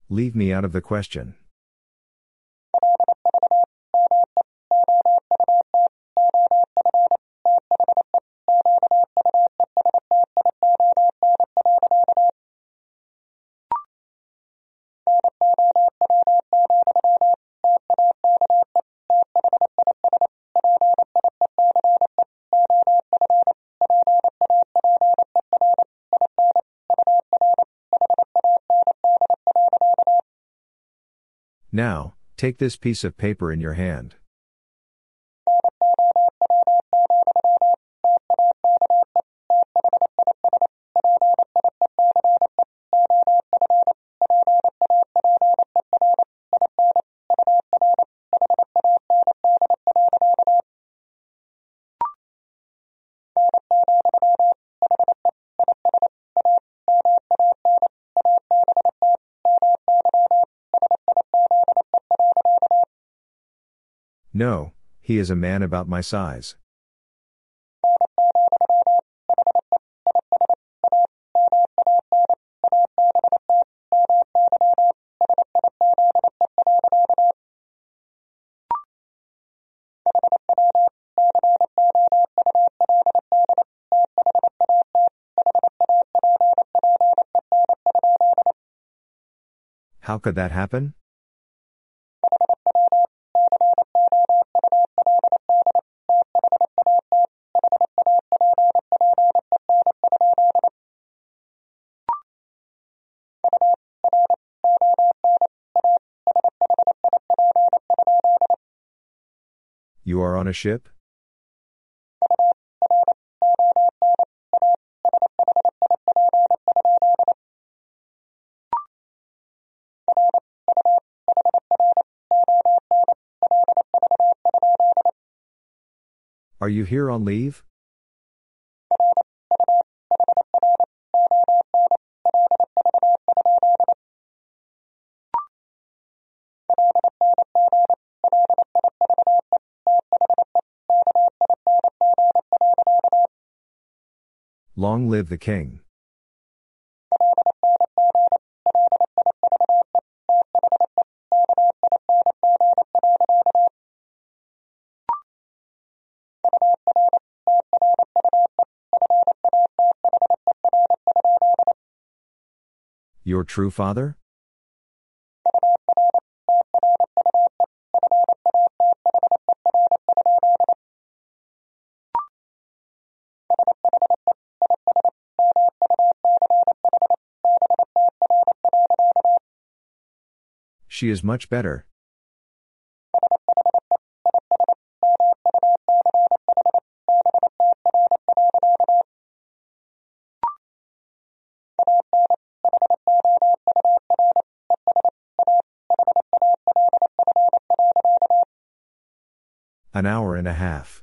Leave me out of the question. Now, Take this piece of paper in your hand. No, he is a man about my size. How could that happen? You are on a ship? Are you here on leave? Long live the king. Your true father? She is much better. An hour and a half.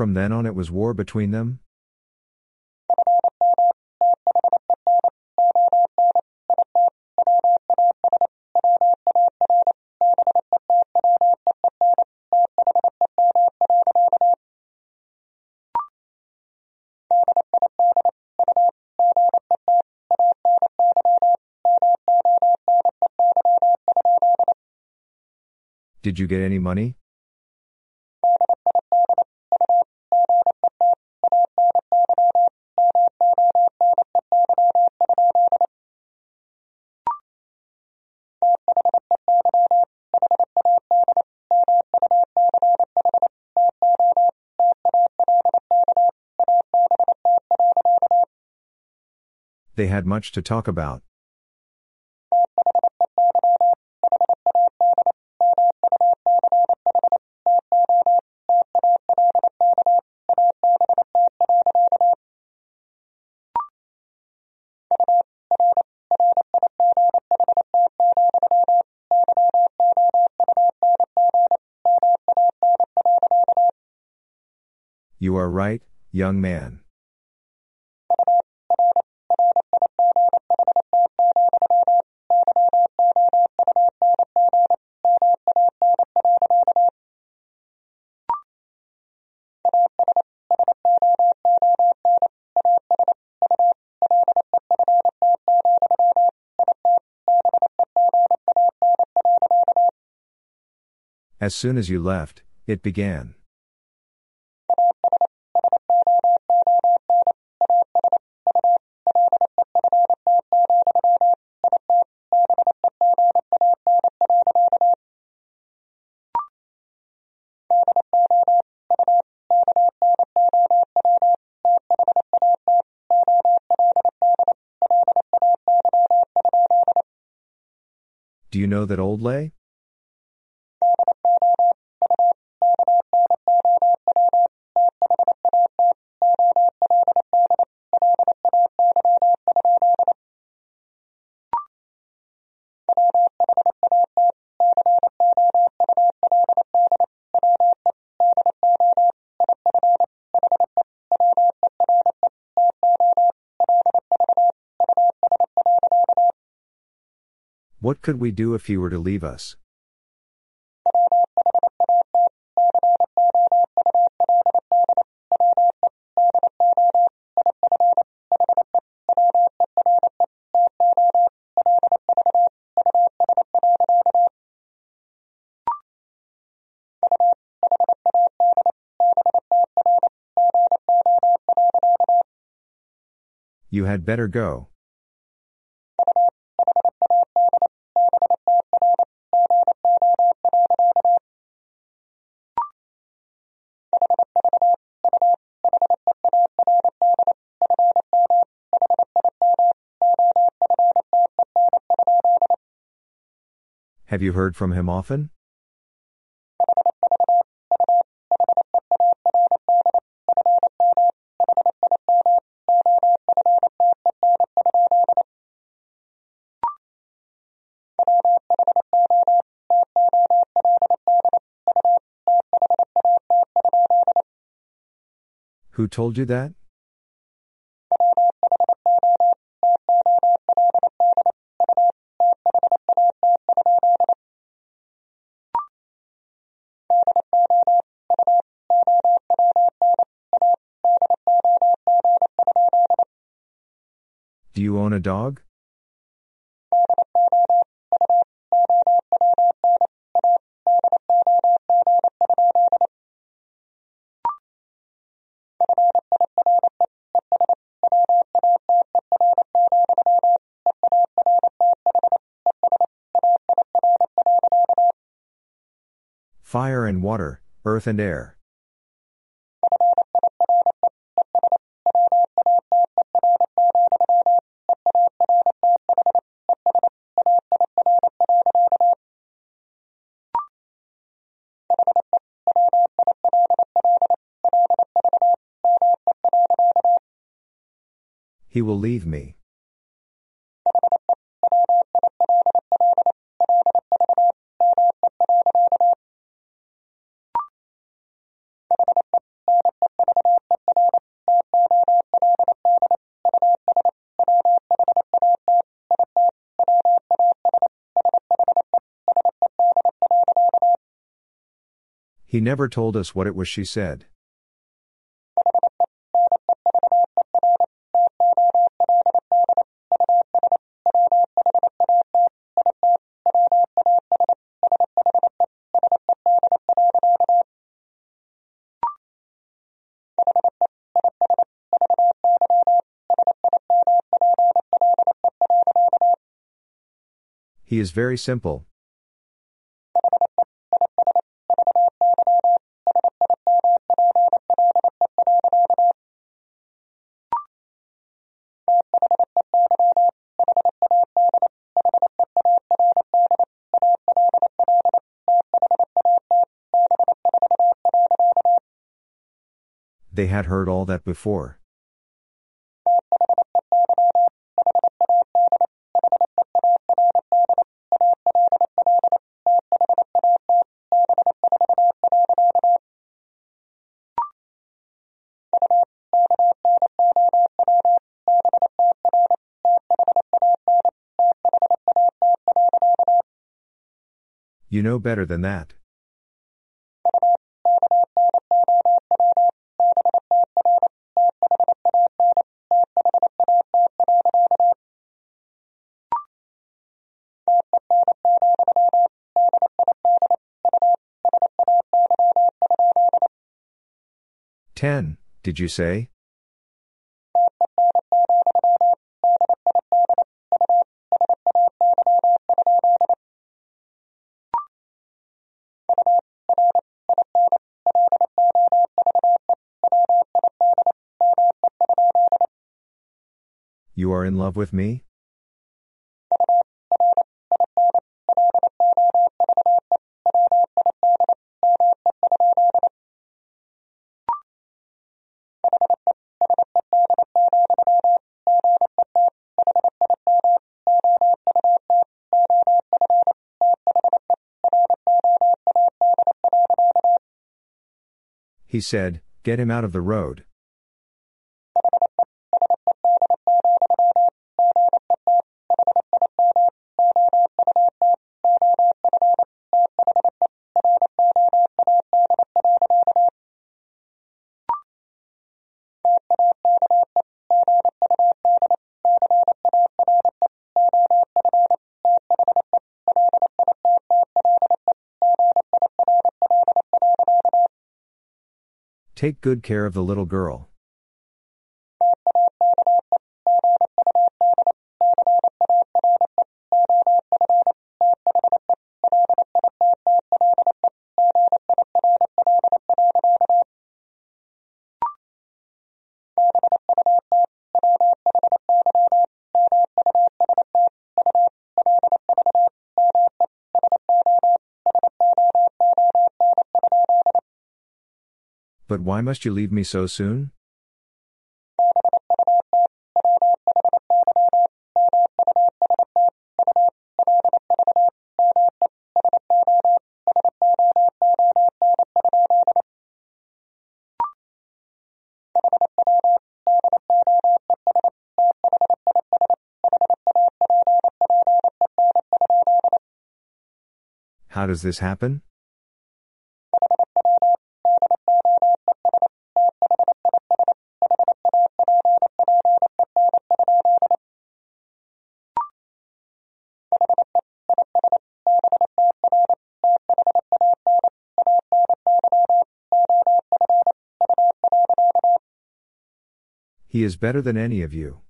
From then on, it was war between them? Did you get any money? They had much to talk about. You are right, young man. As soon as you left, it began. Do you know that old lay? What could we do if he were to leave us? You had better go. Have you heard from him often? Who told you that? Dog? Fire and water, earth and air. He will leave me. He never told us what it was she said. Is very simple. They had heard all that before. You know better than that. Ten, did you say? are in love with me? He said, Get him out of the road. Take good care of the little girl. But why must you leave me so soon? How does this happen? He is better than any of you.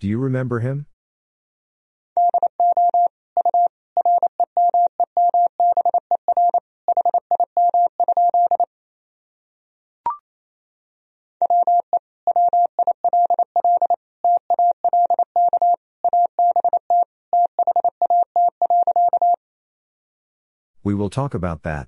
Do you remember him? Will talk about that.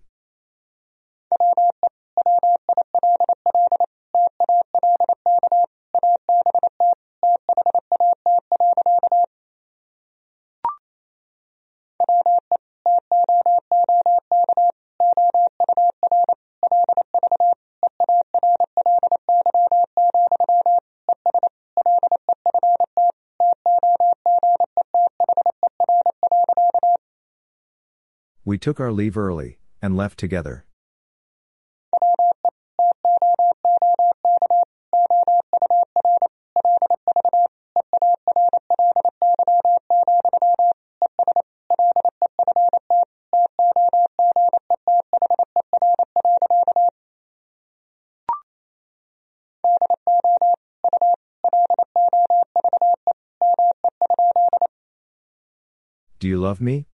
We took our leave early, and left together. Do you love me?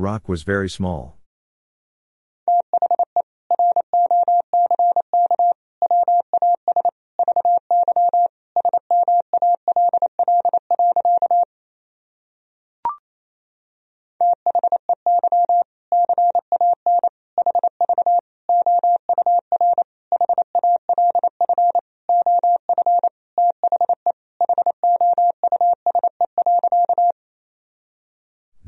Rock was very small.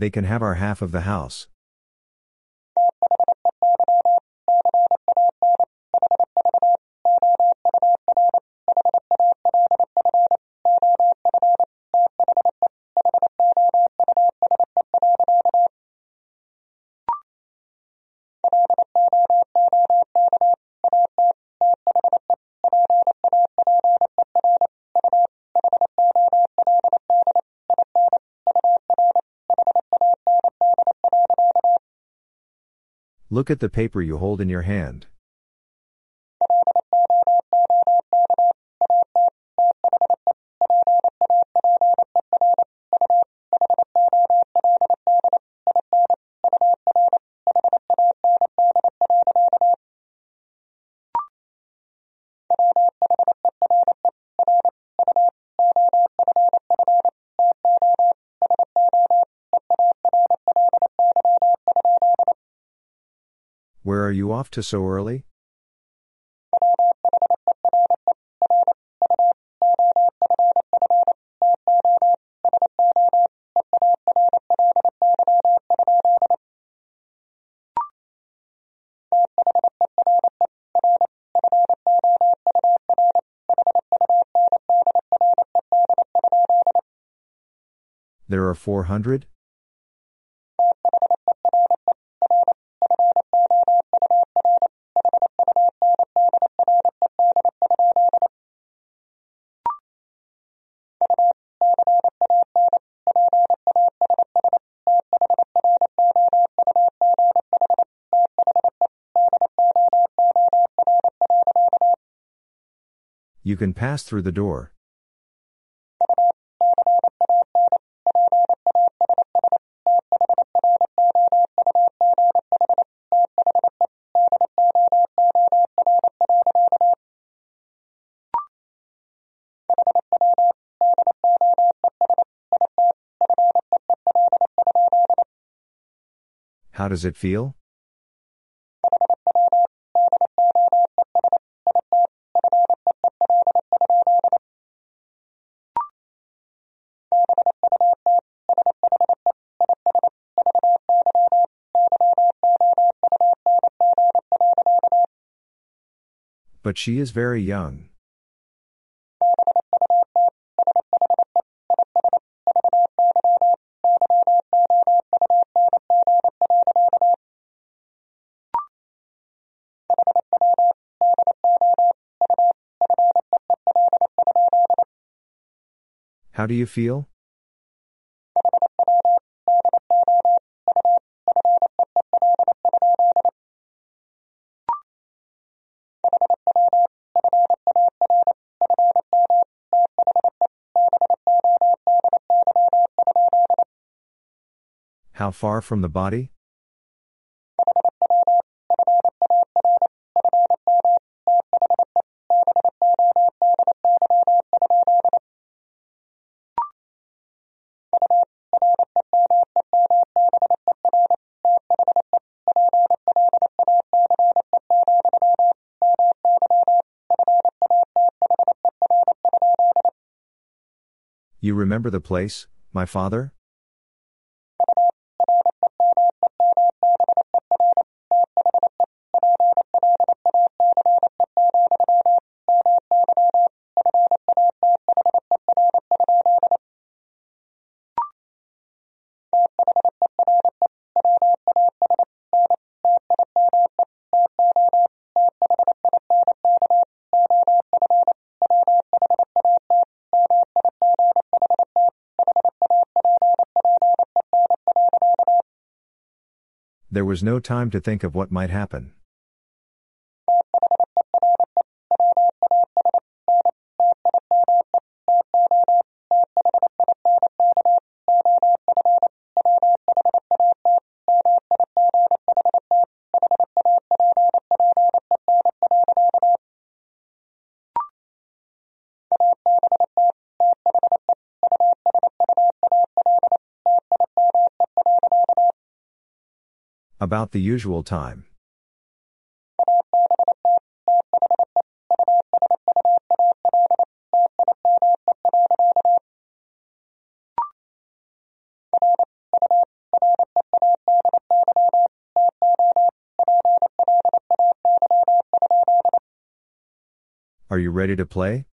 They can have our half of the house. Look at the paper you hold in your hand. Are you off to so early? There are 400? You can pass through the door. How does it feel? But she is very young. How do you feel? How far from the body? You remember the place, my father? There was no time to think of what might happen. About the usual time. Are you ready to play?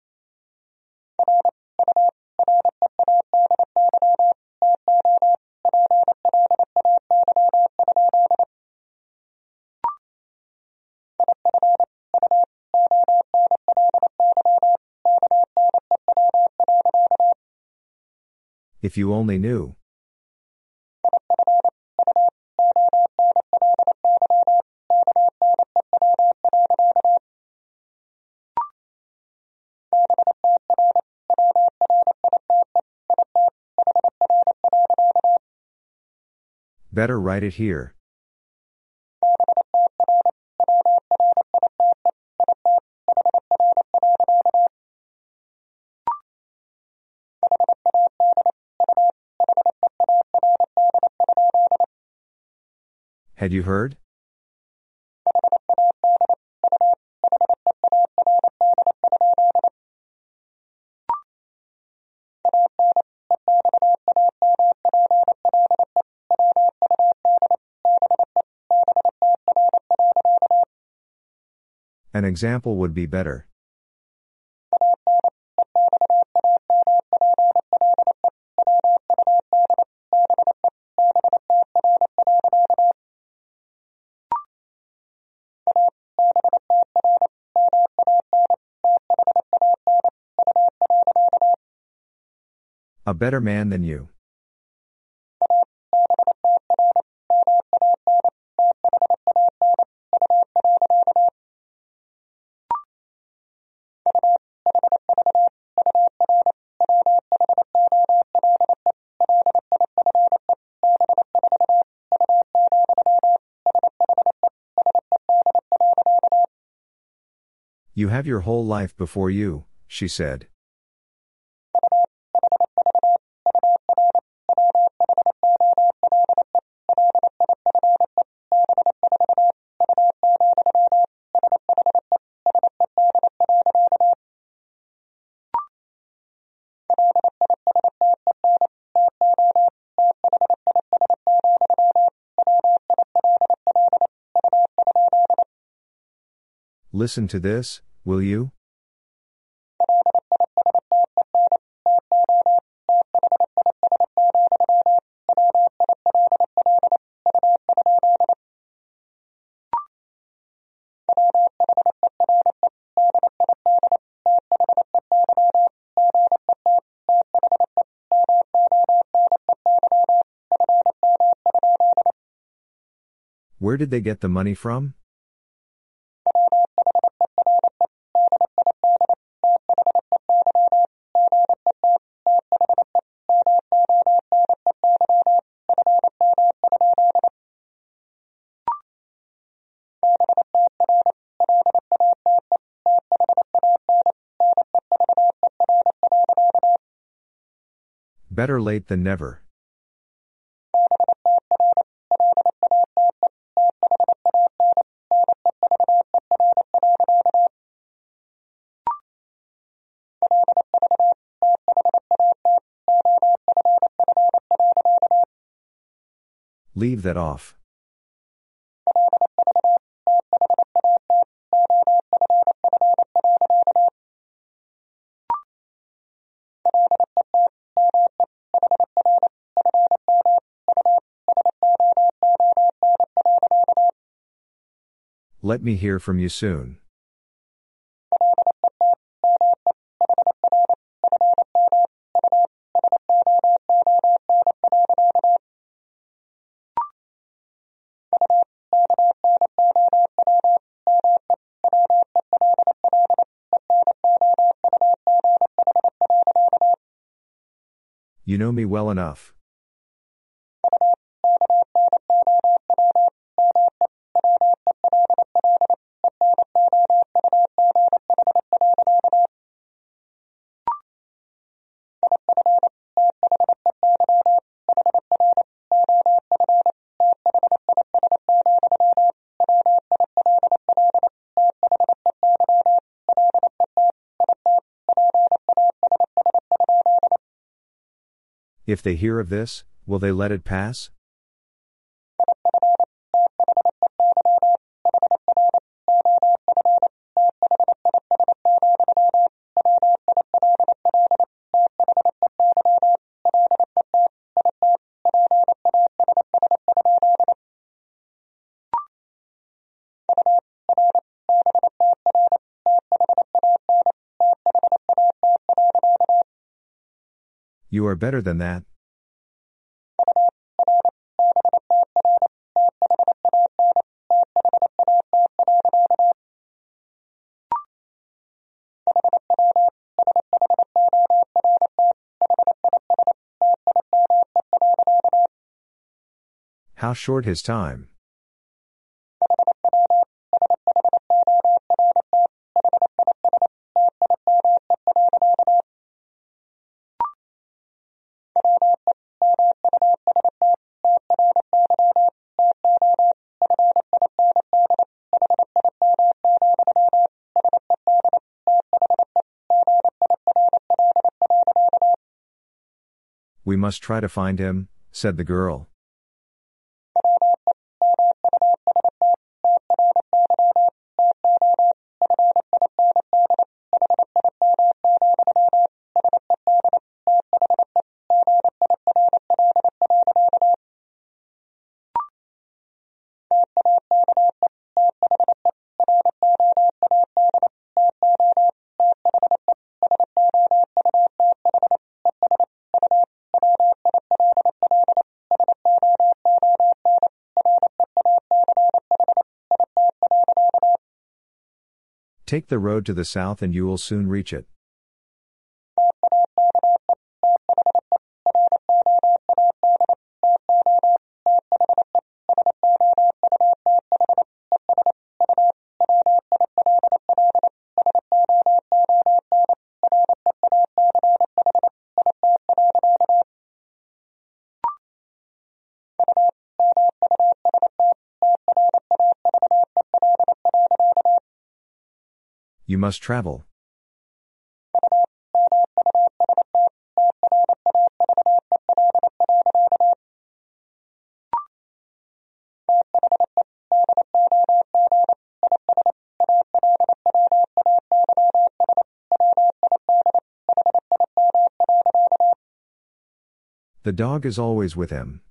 If you only knew. Better write it here. Had you heard? An example would be better. Better man than you. You have your whole life before you, she said. Listen to this, will you? Where did they get the money from? Better late than never. Leave that off. Let me hear from you soon. You know me well enough. If they hear of this, will they let it pass? You are better than that. How short his time. We must try to find him, said the girl. Take the road to the south and you will soon reach it. You must travel. The dog is always with him.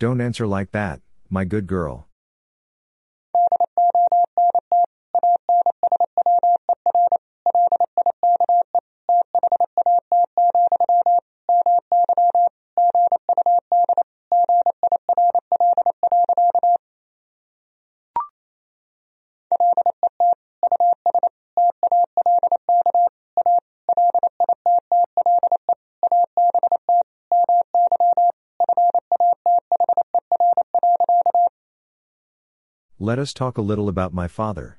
Don't answer like that, my good girl. Let us talk a little about my father.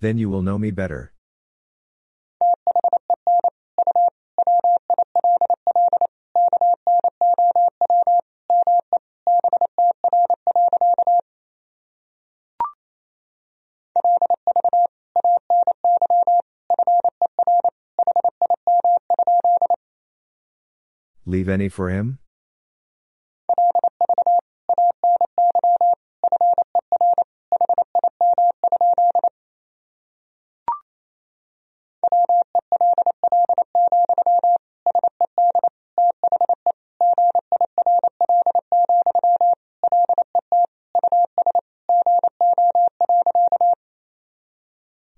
Then you will know me better. Leave any for him?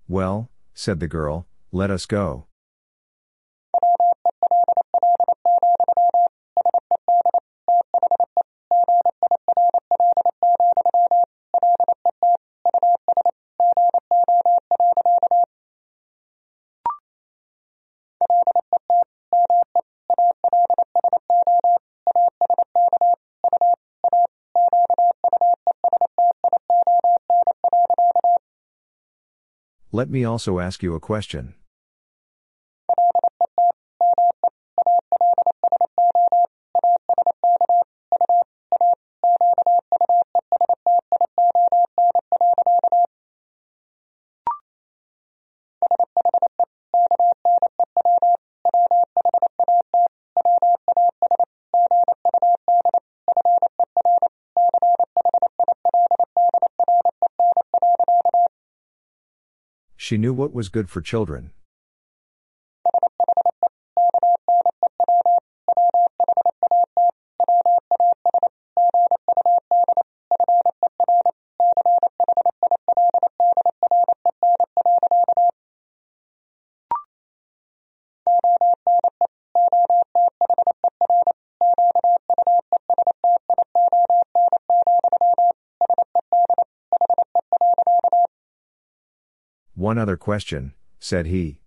Well, said the girl, let us go. Let me also ask you a question. She knew what was good for children. one other question, said he.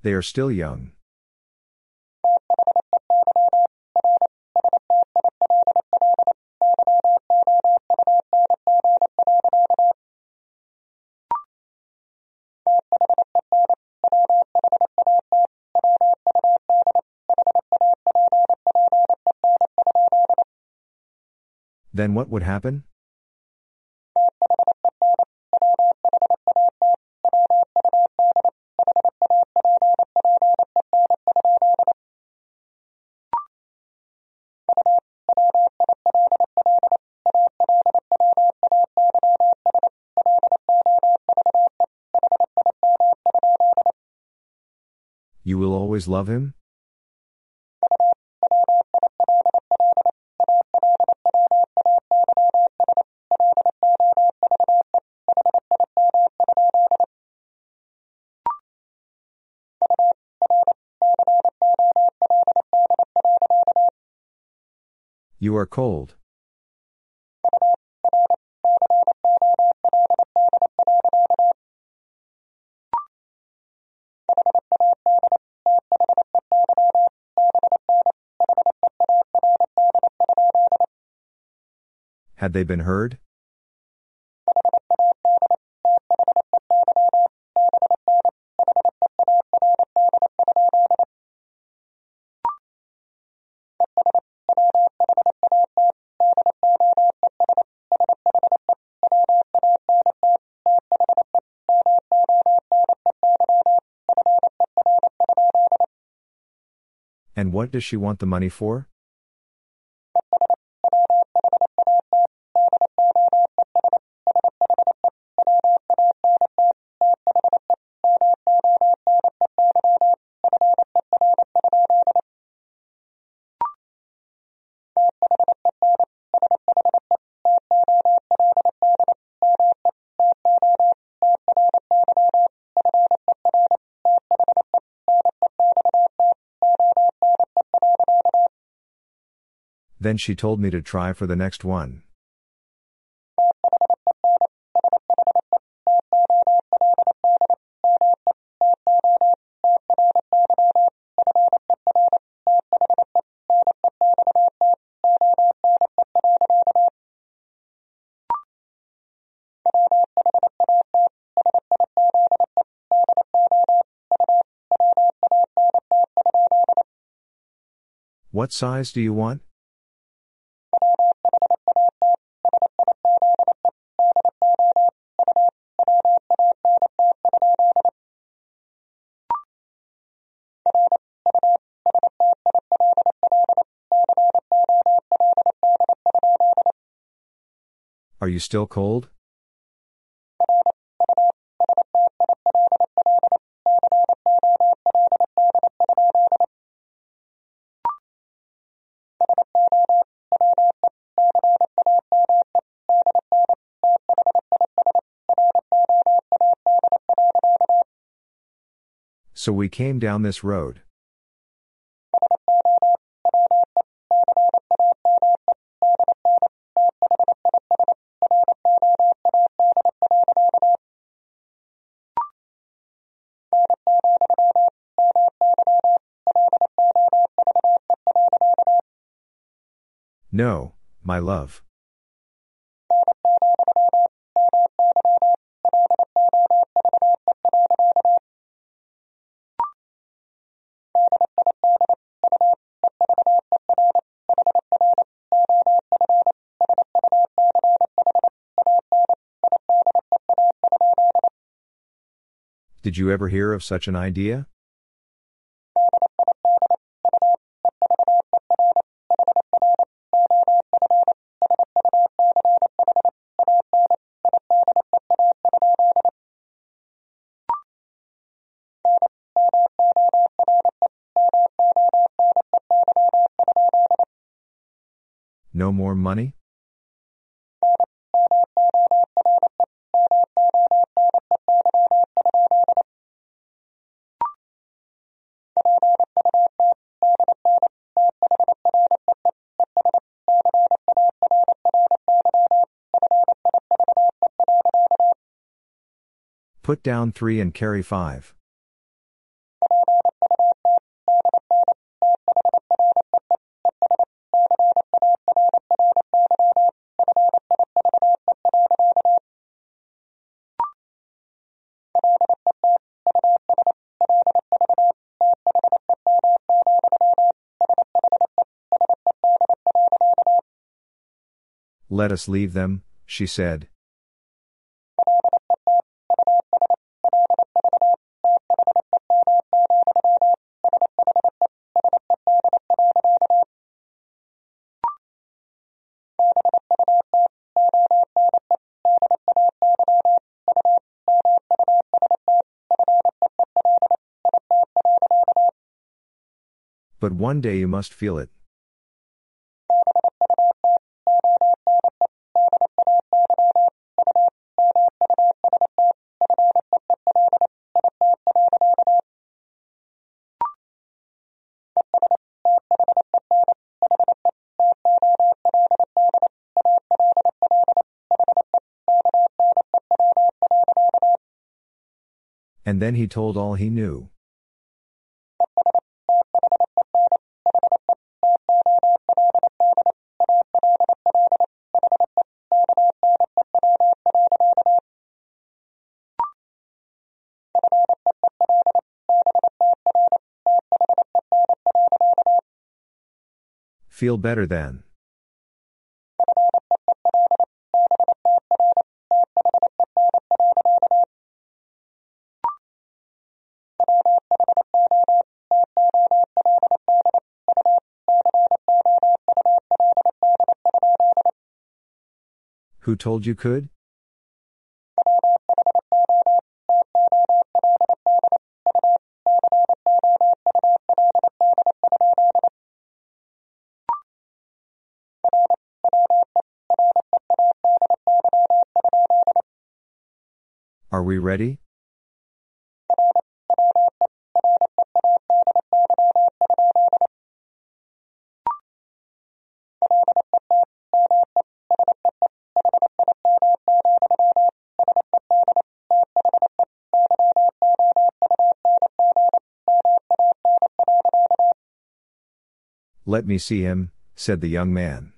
They are still young. Then what would happen? You will always love him? You are cold. Had they been heard? What does she want the money for? Then she told me to try for the next one. What size do you want? You still cold? So we came down this road. No, my love. Did you ever hear of such an idea? No more money? Put down three and carry five. Let us leave them, she said. But one day you must feel it. Then he told all he knew. Feel better then. Who told you could? Are we ready? Let me see him, said the young man.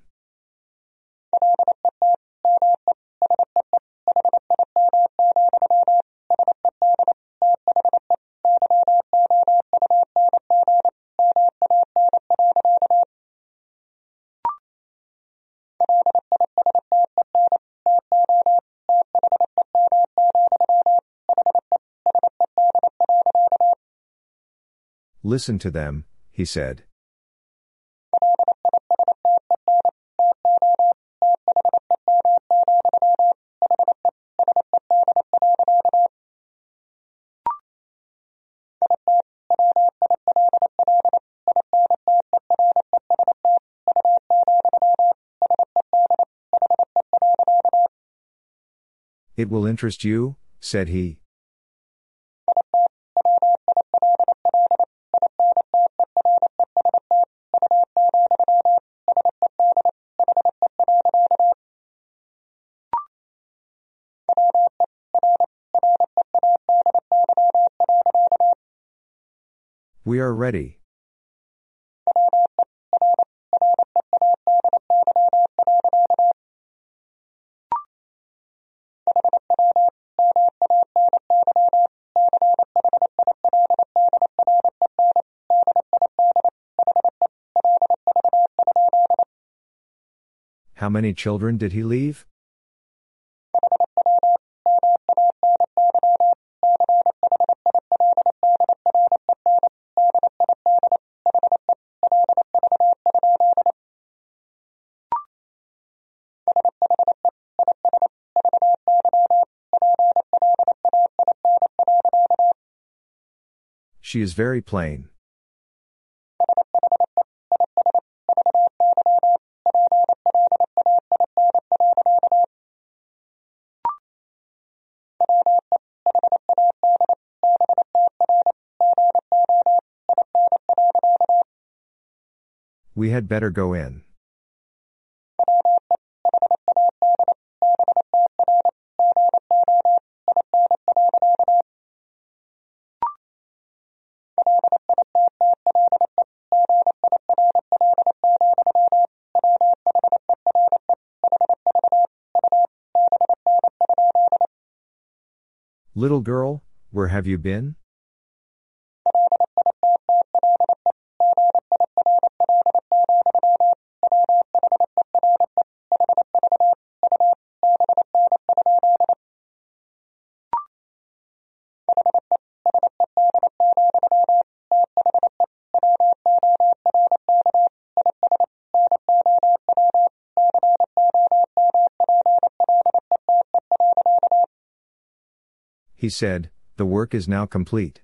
Listen to them, he said. It will interest you, said he. We are ready. Many children did he leave? She is very plain. We had better go in. Little girl, where have you been? He said, The work is now complete.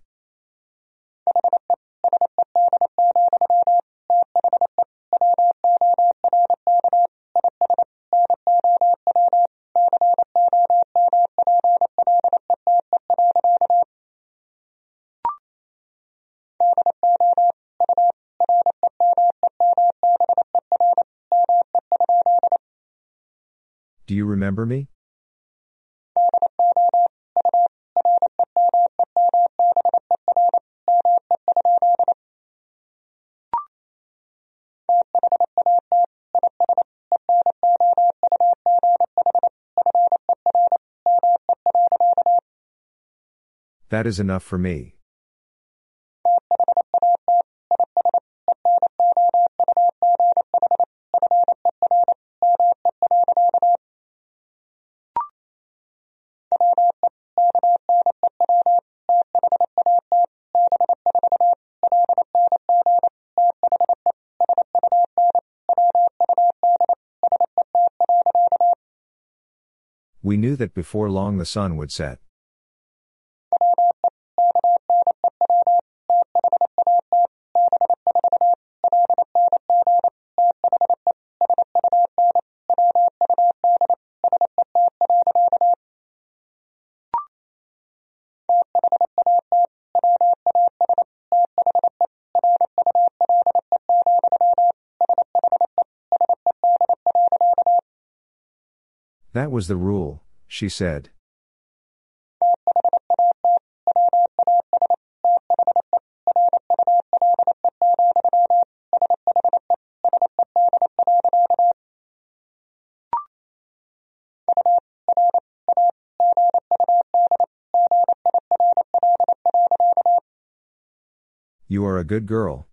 Do you remember me? That is enough for me. We knew that before long the sun would set. Was the rule, she said. You are a good girl.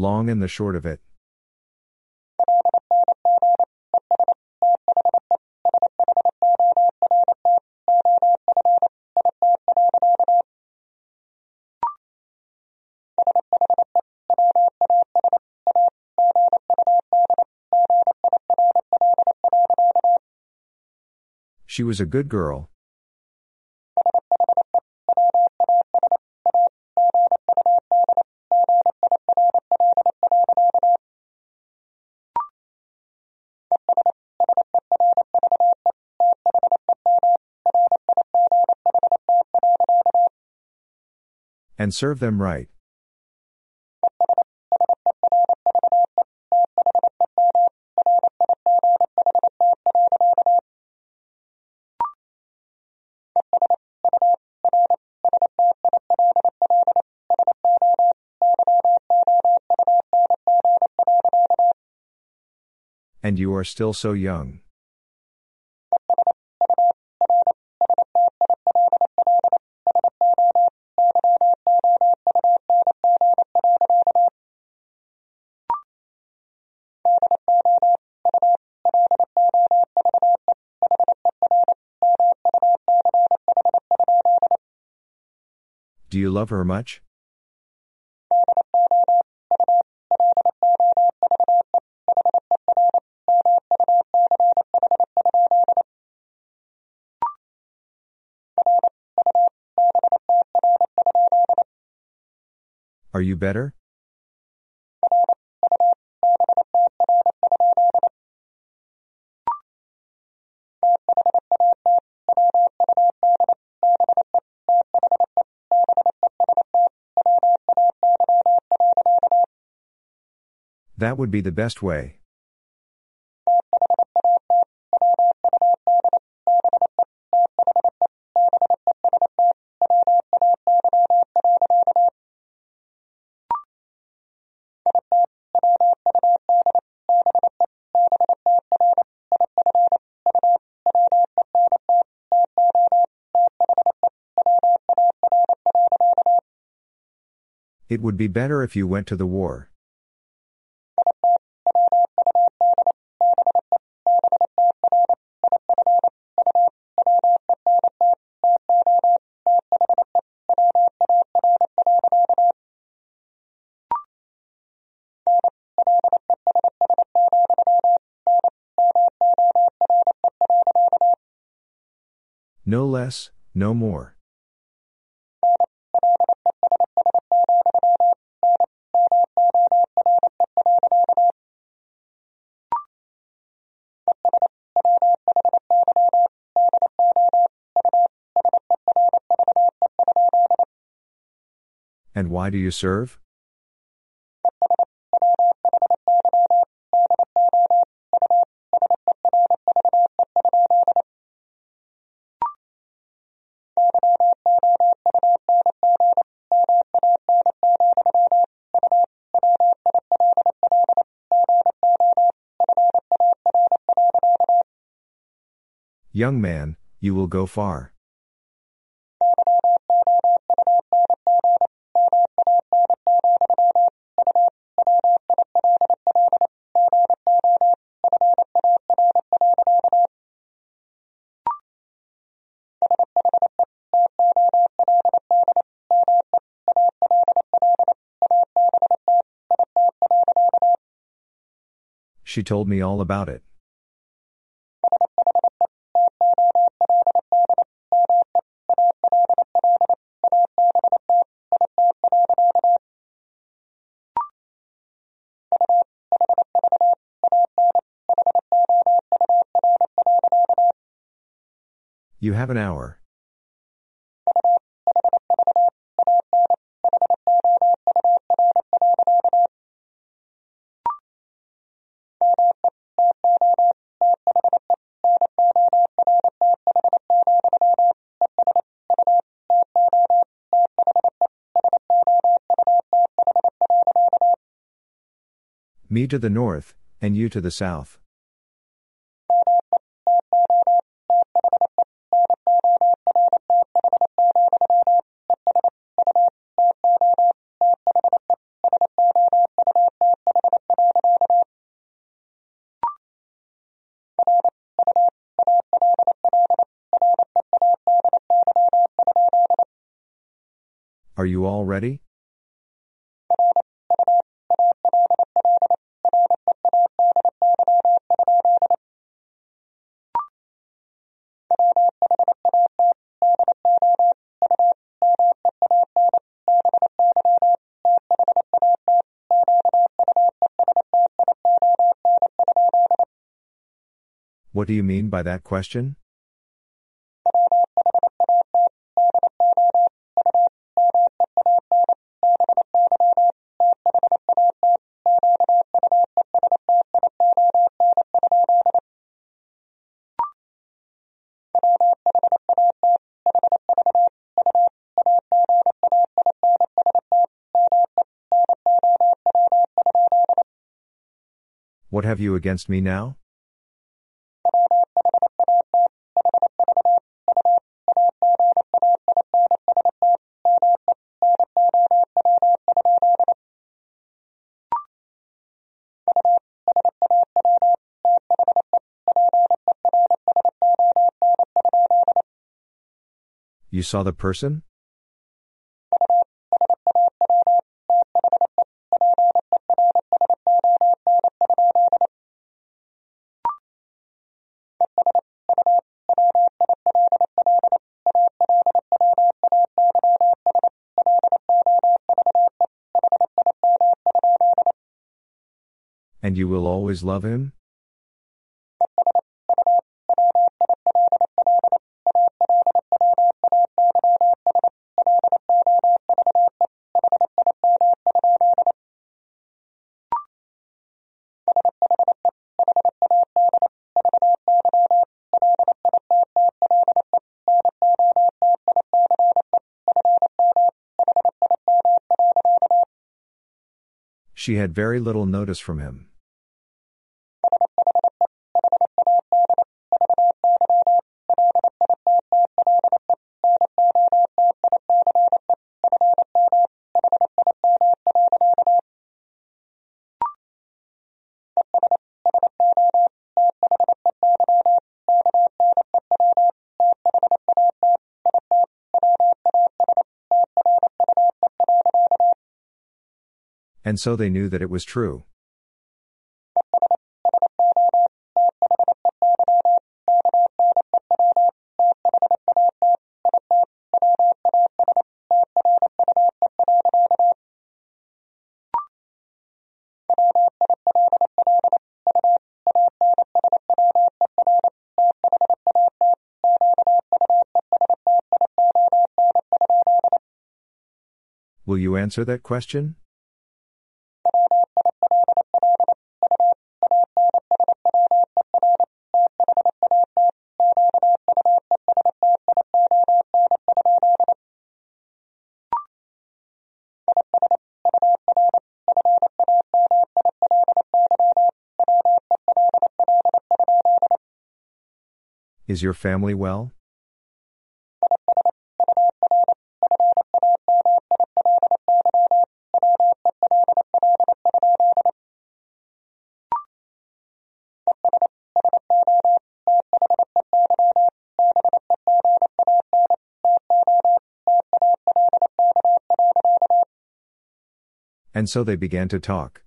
Long and the short of it. She was a good girl. And serve them right. And you are still so young. Do you love her much? Are you better? That would be the best way. It would be better if you went to the war. No more. And why do you serve? Young man, you will go far. She told me all about it. You have an hour. Me to the north, and you to the south. Are you all ready? What do you mean by that question? What have you against me now? You saw the person? And you will always love him? She had very little notice from him. And so they knew that it was true. Will you answer that question? Is your family well? And so they began to talk.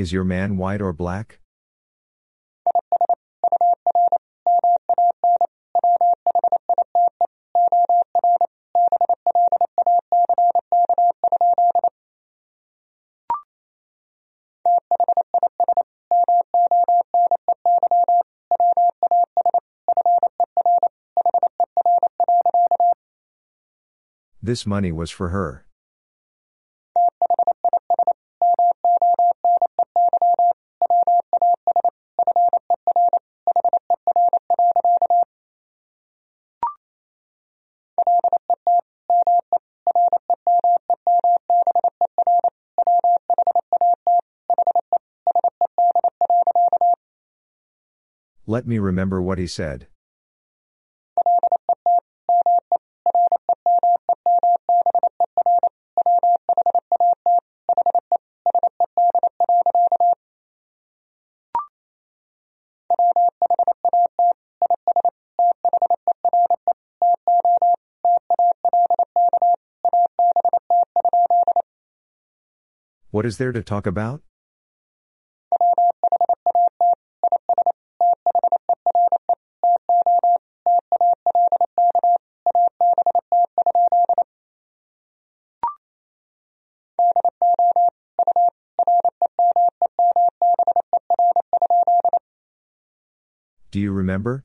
Is your man white or black? This money was for her. Let me remember what he said. What is there to talk about? Remember?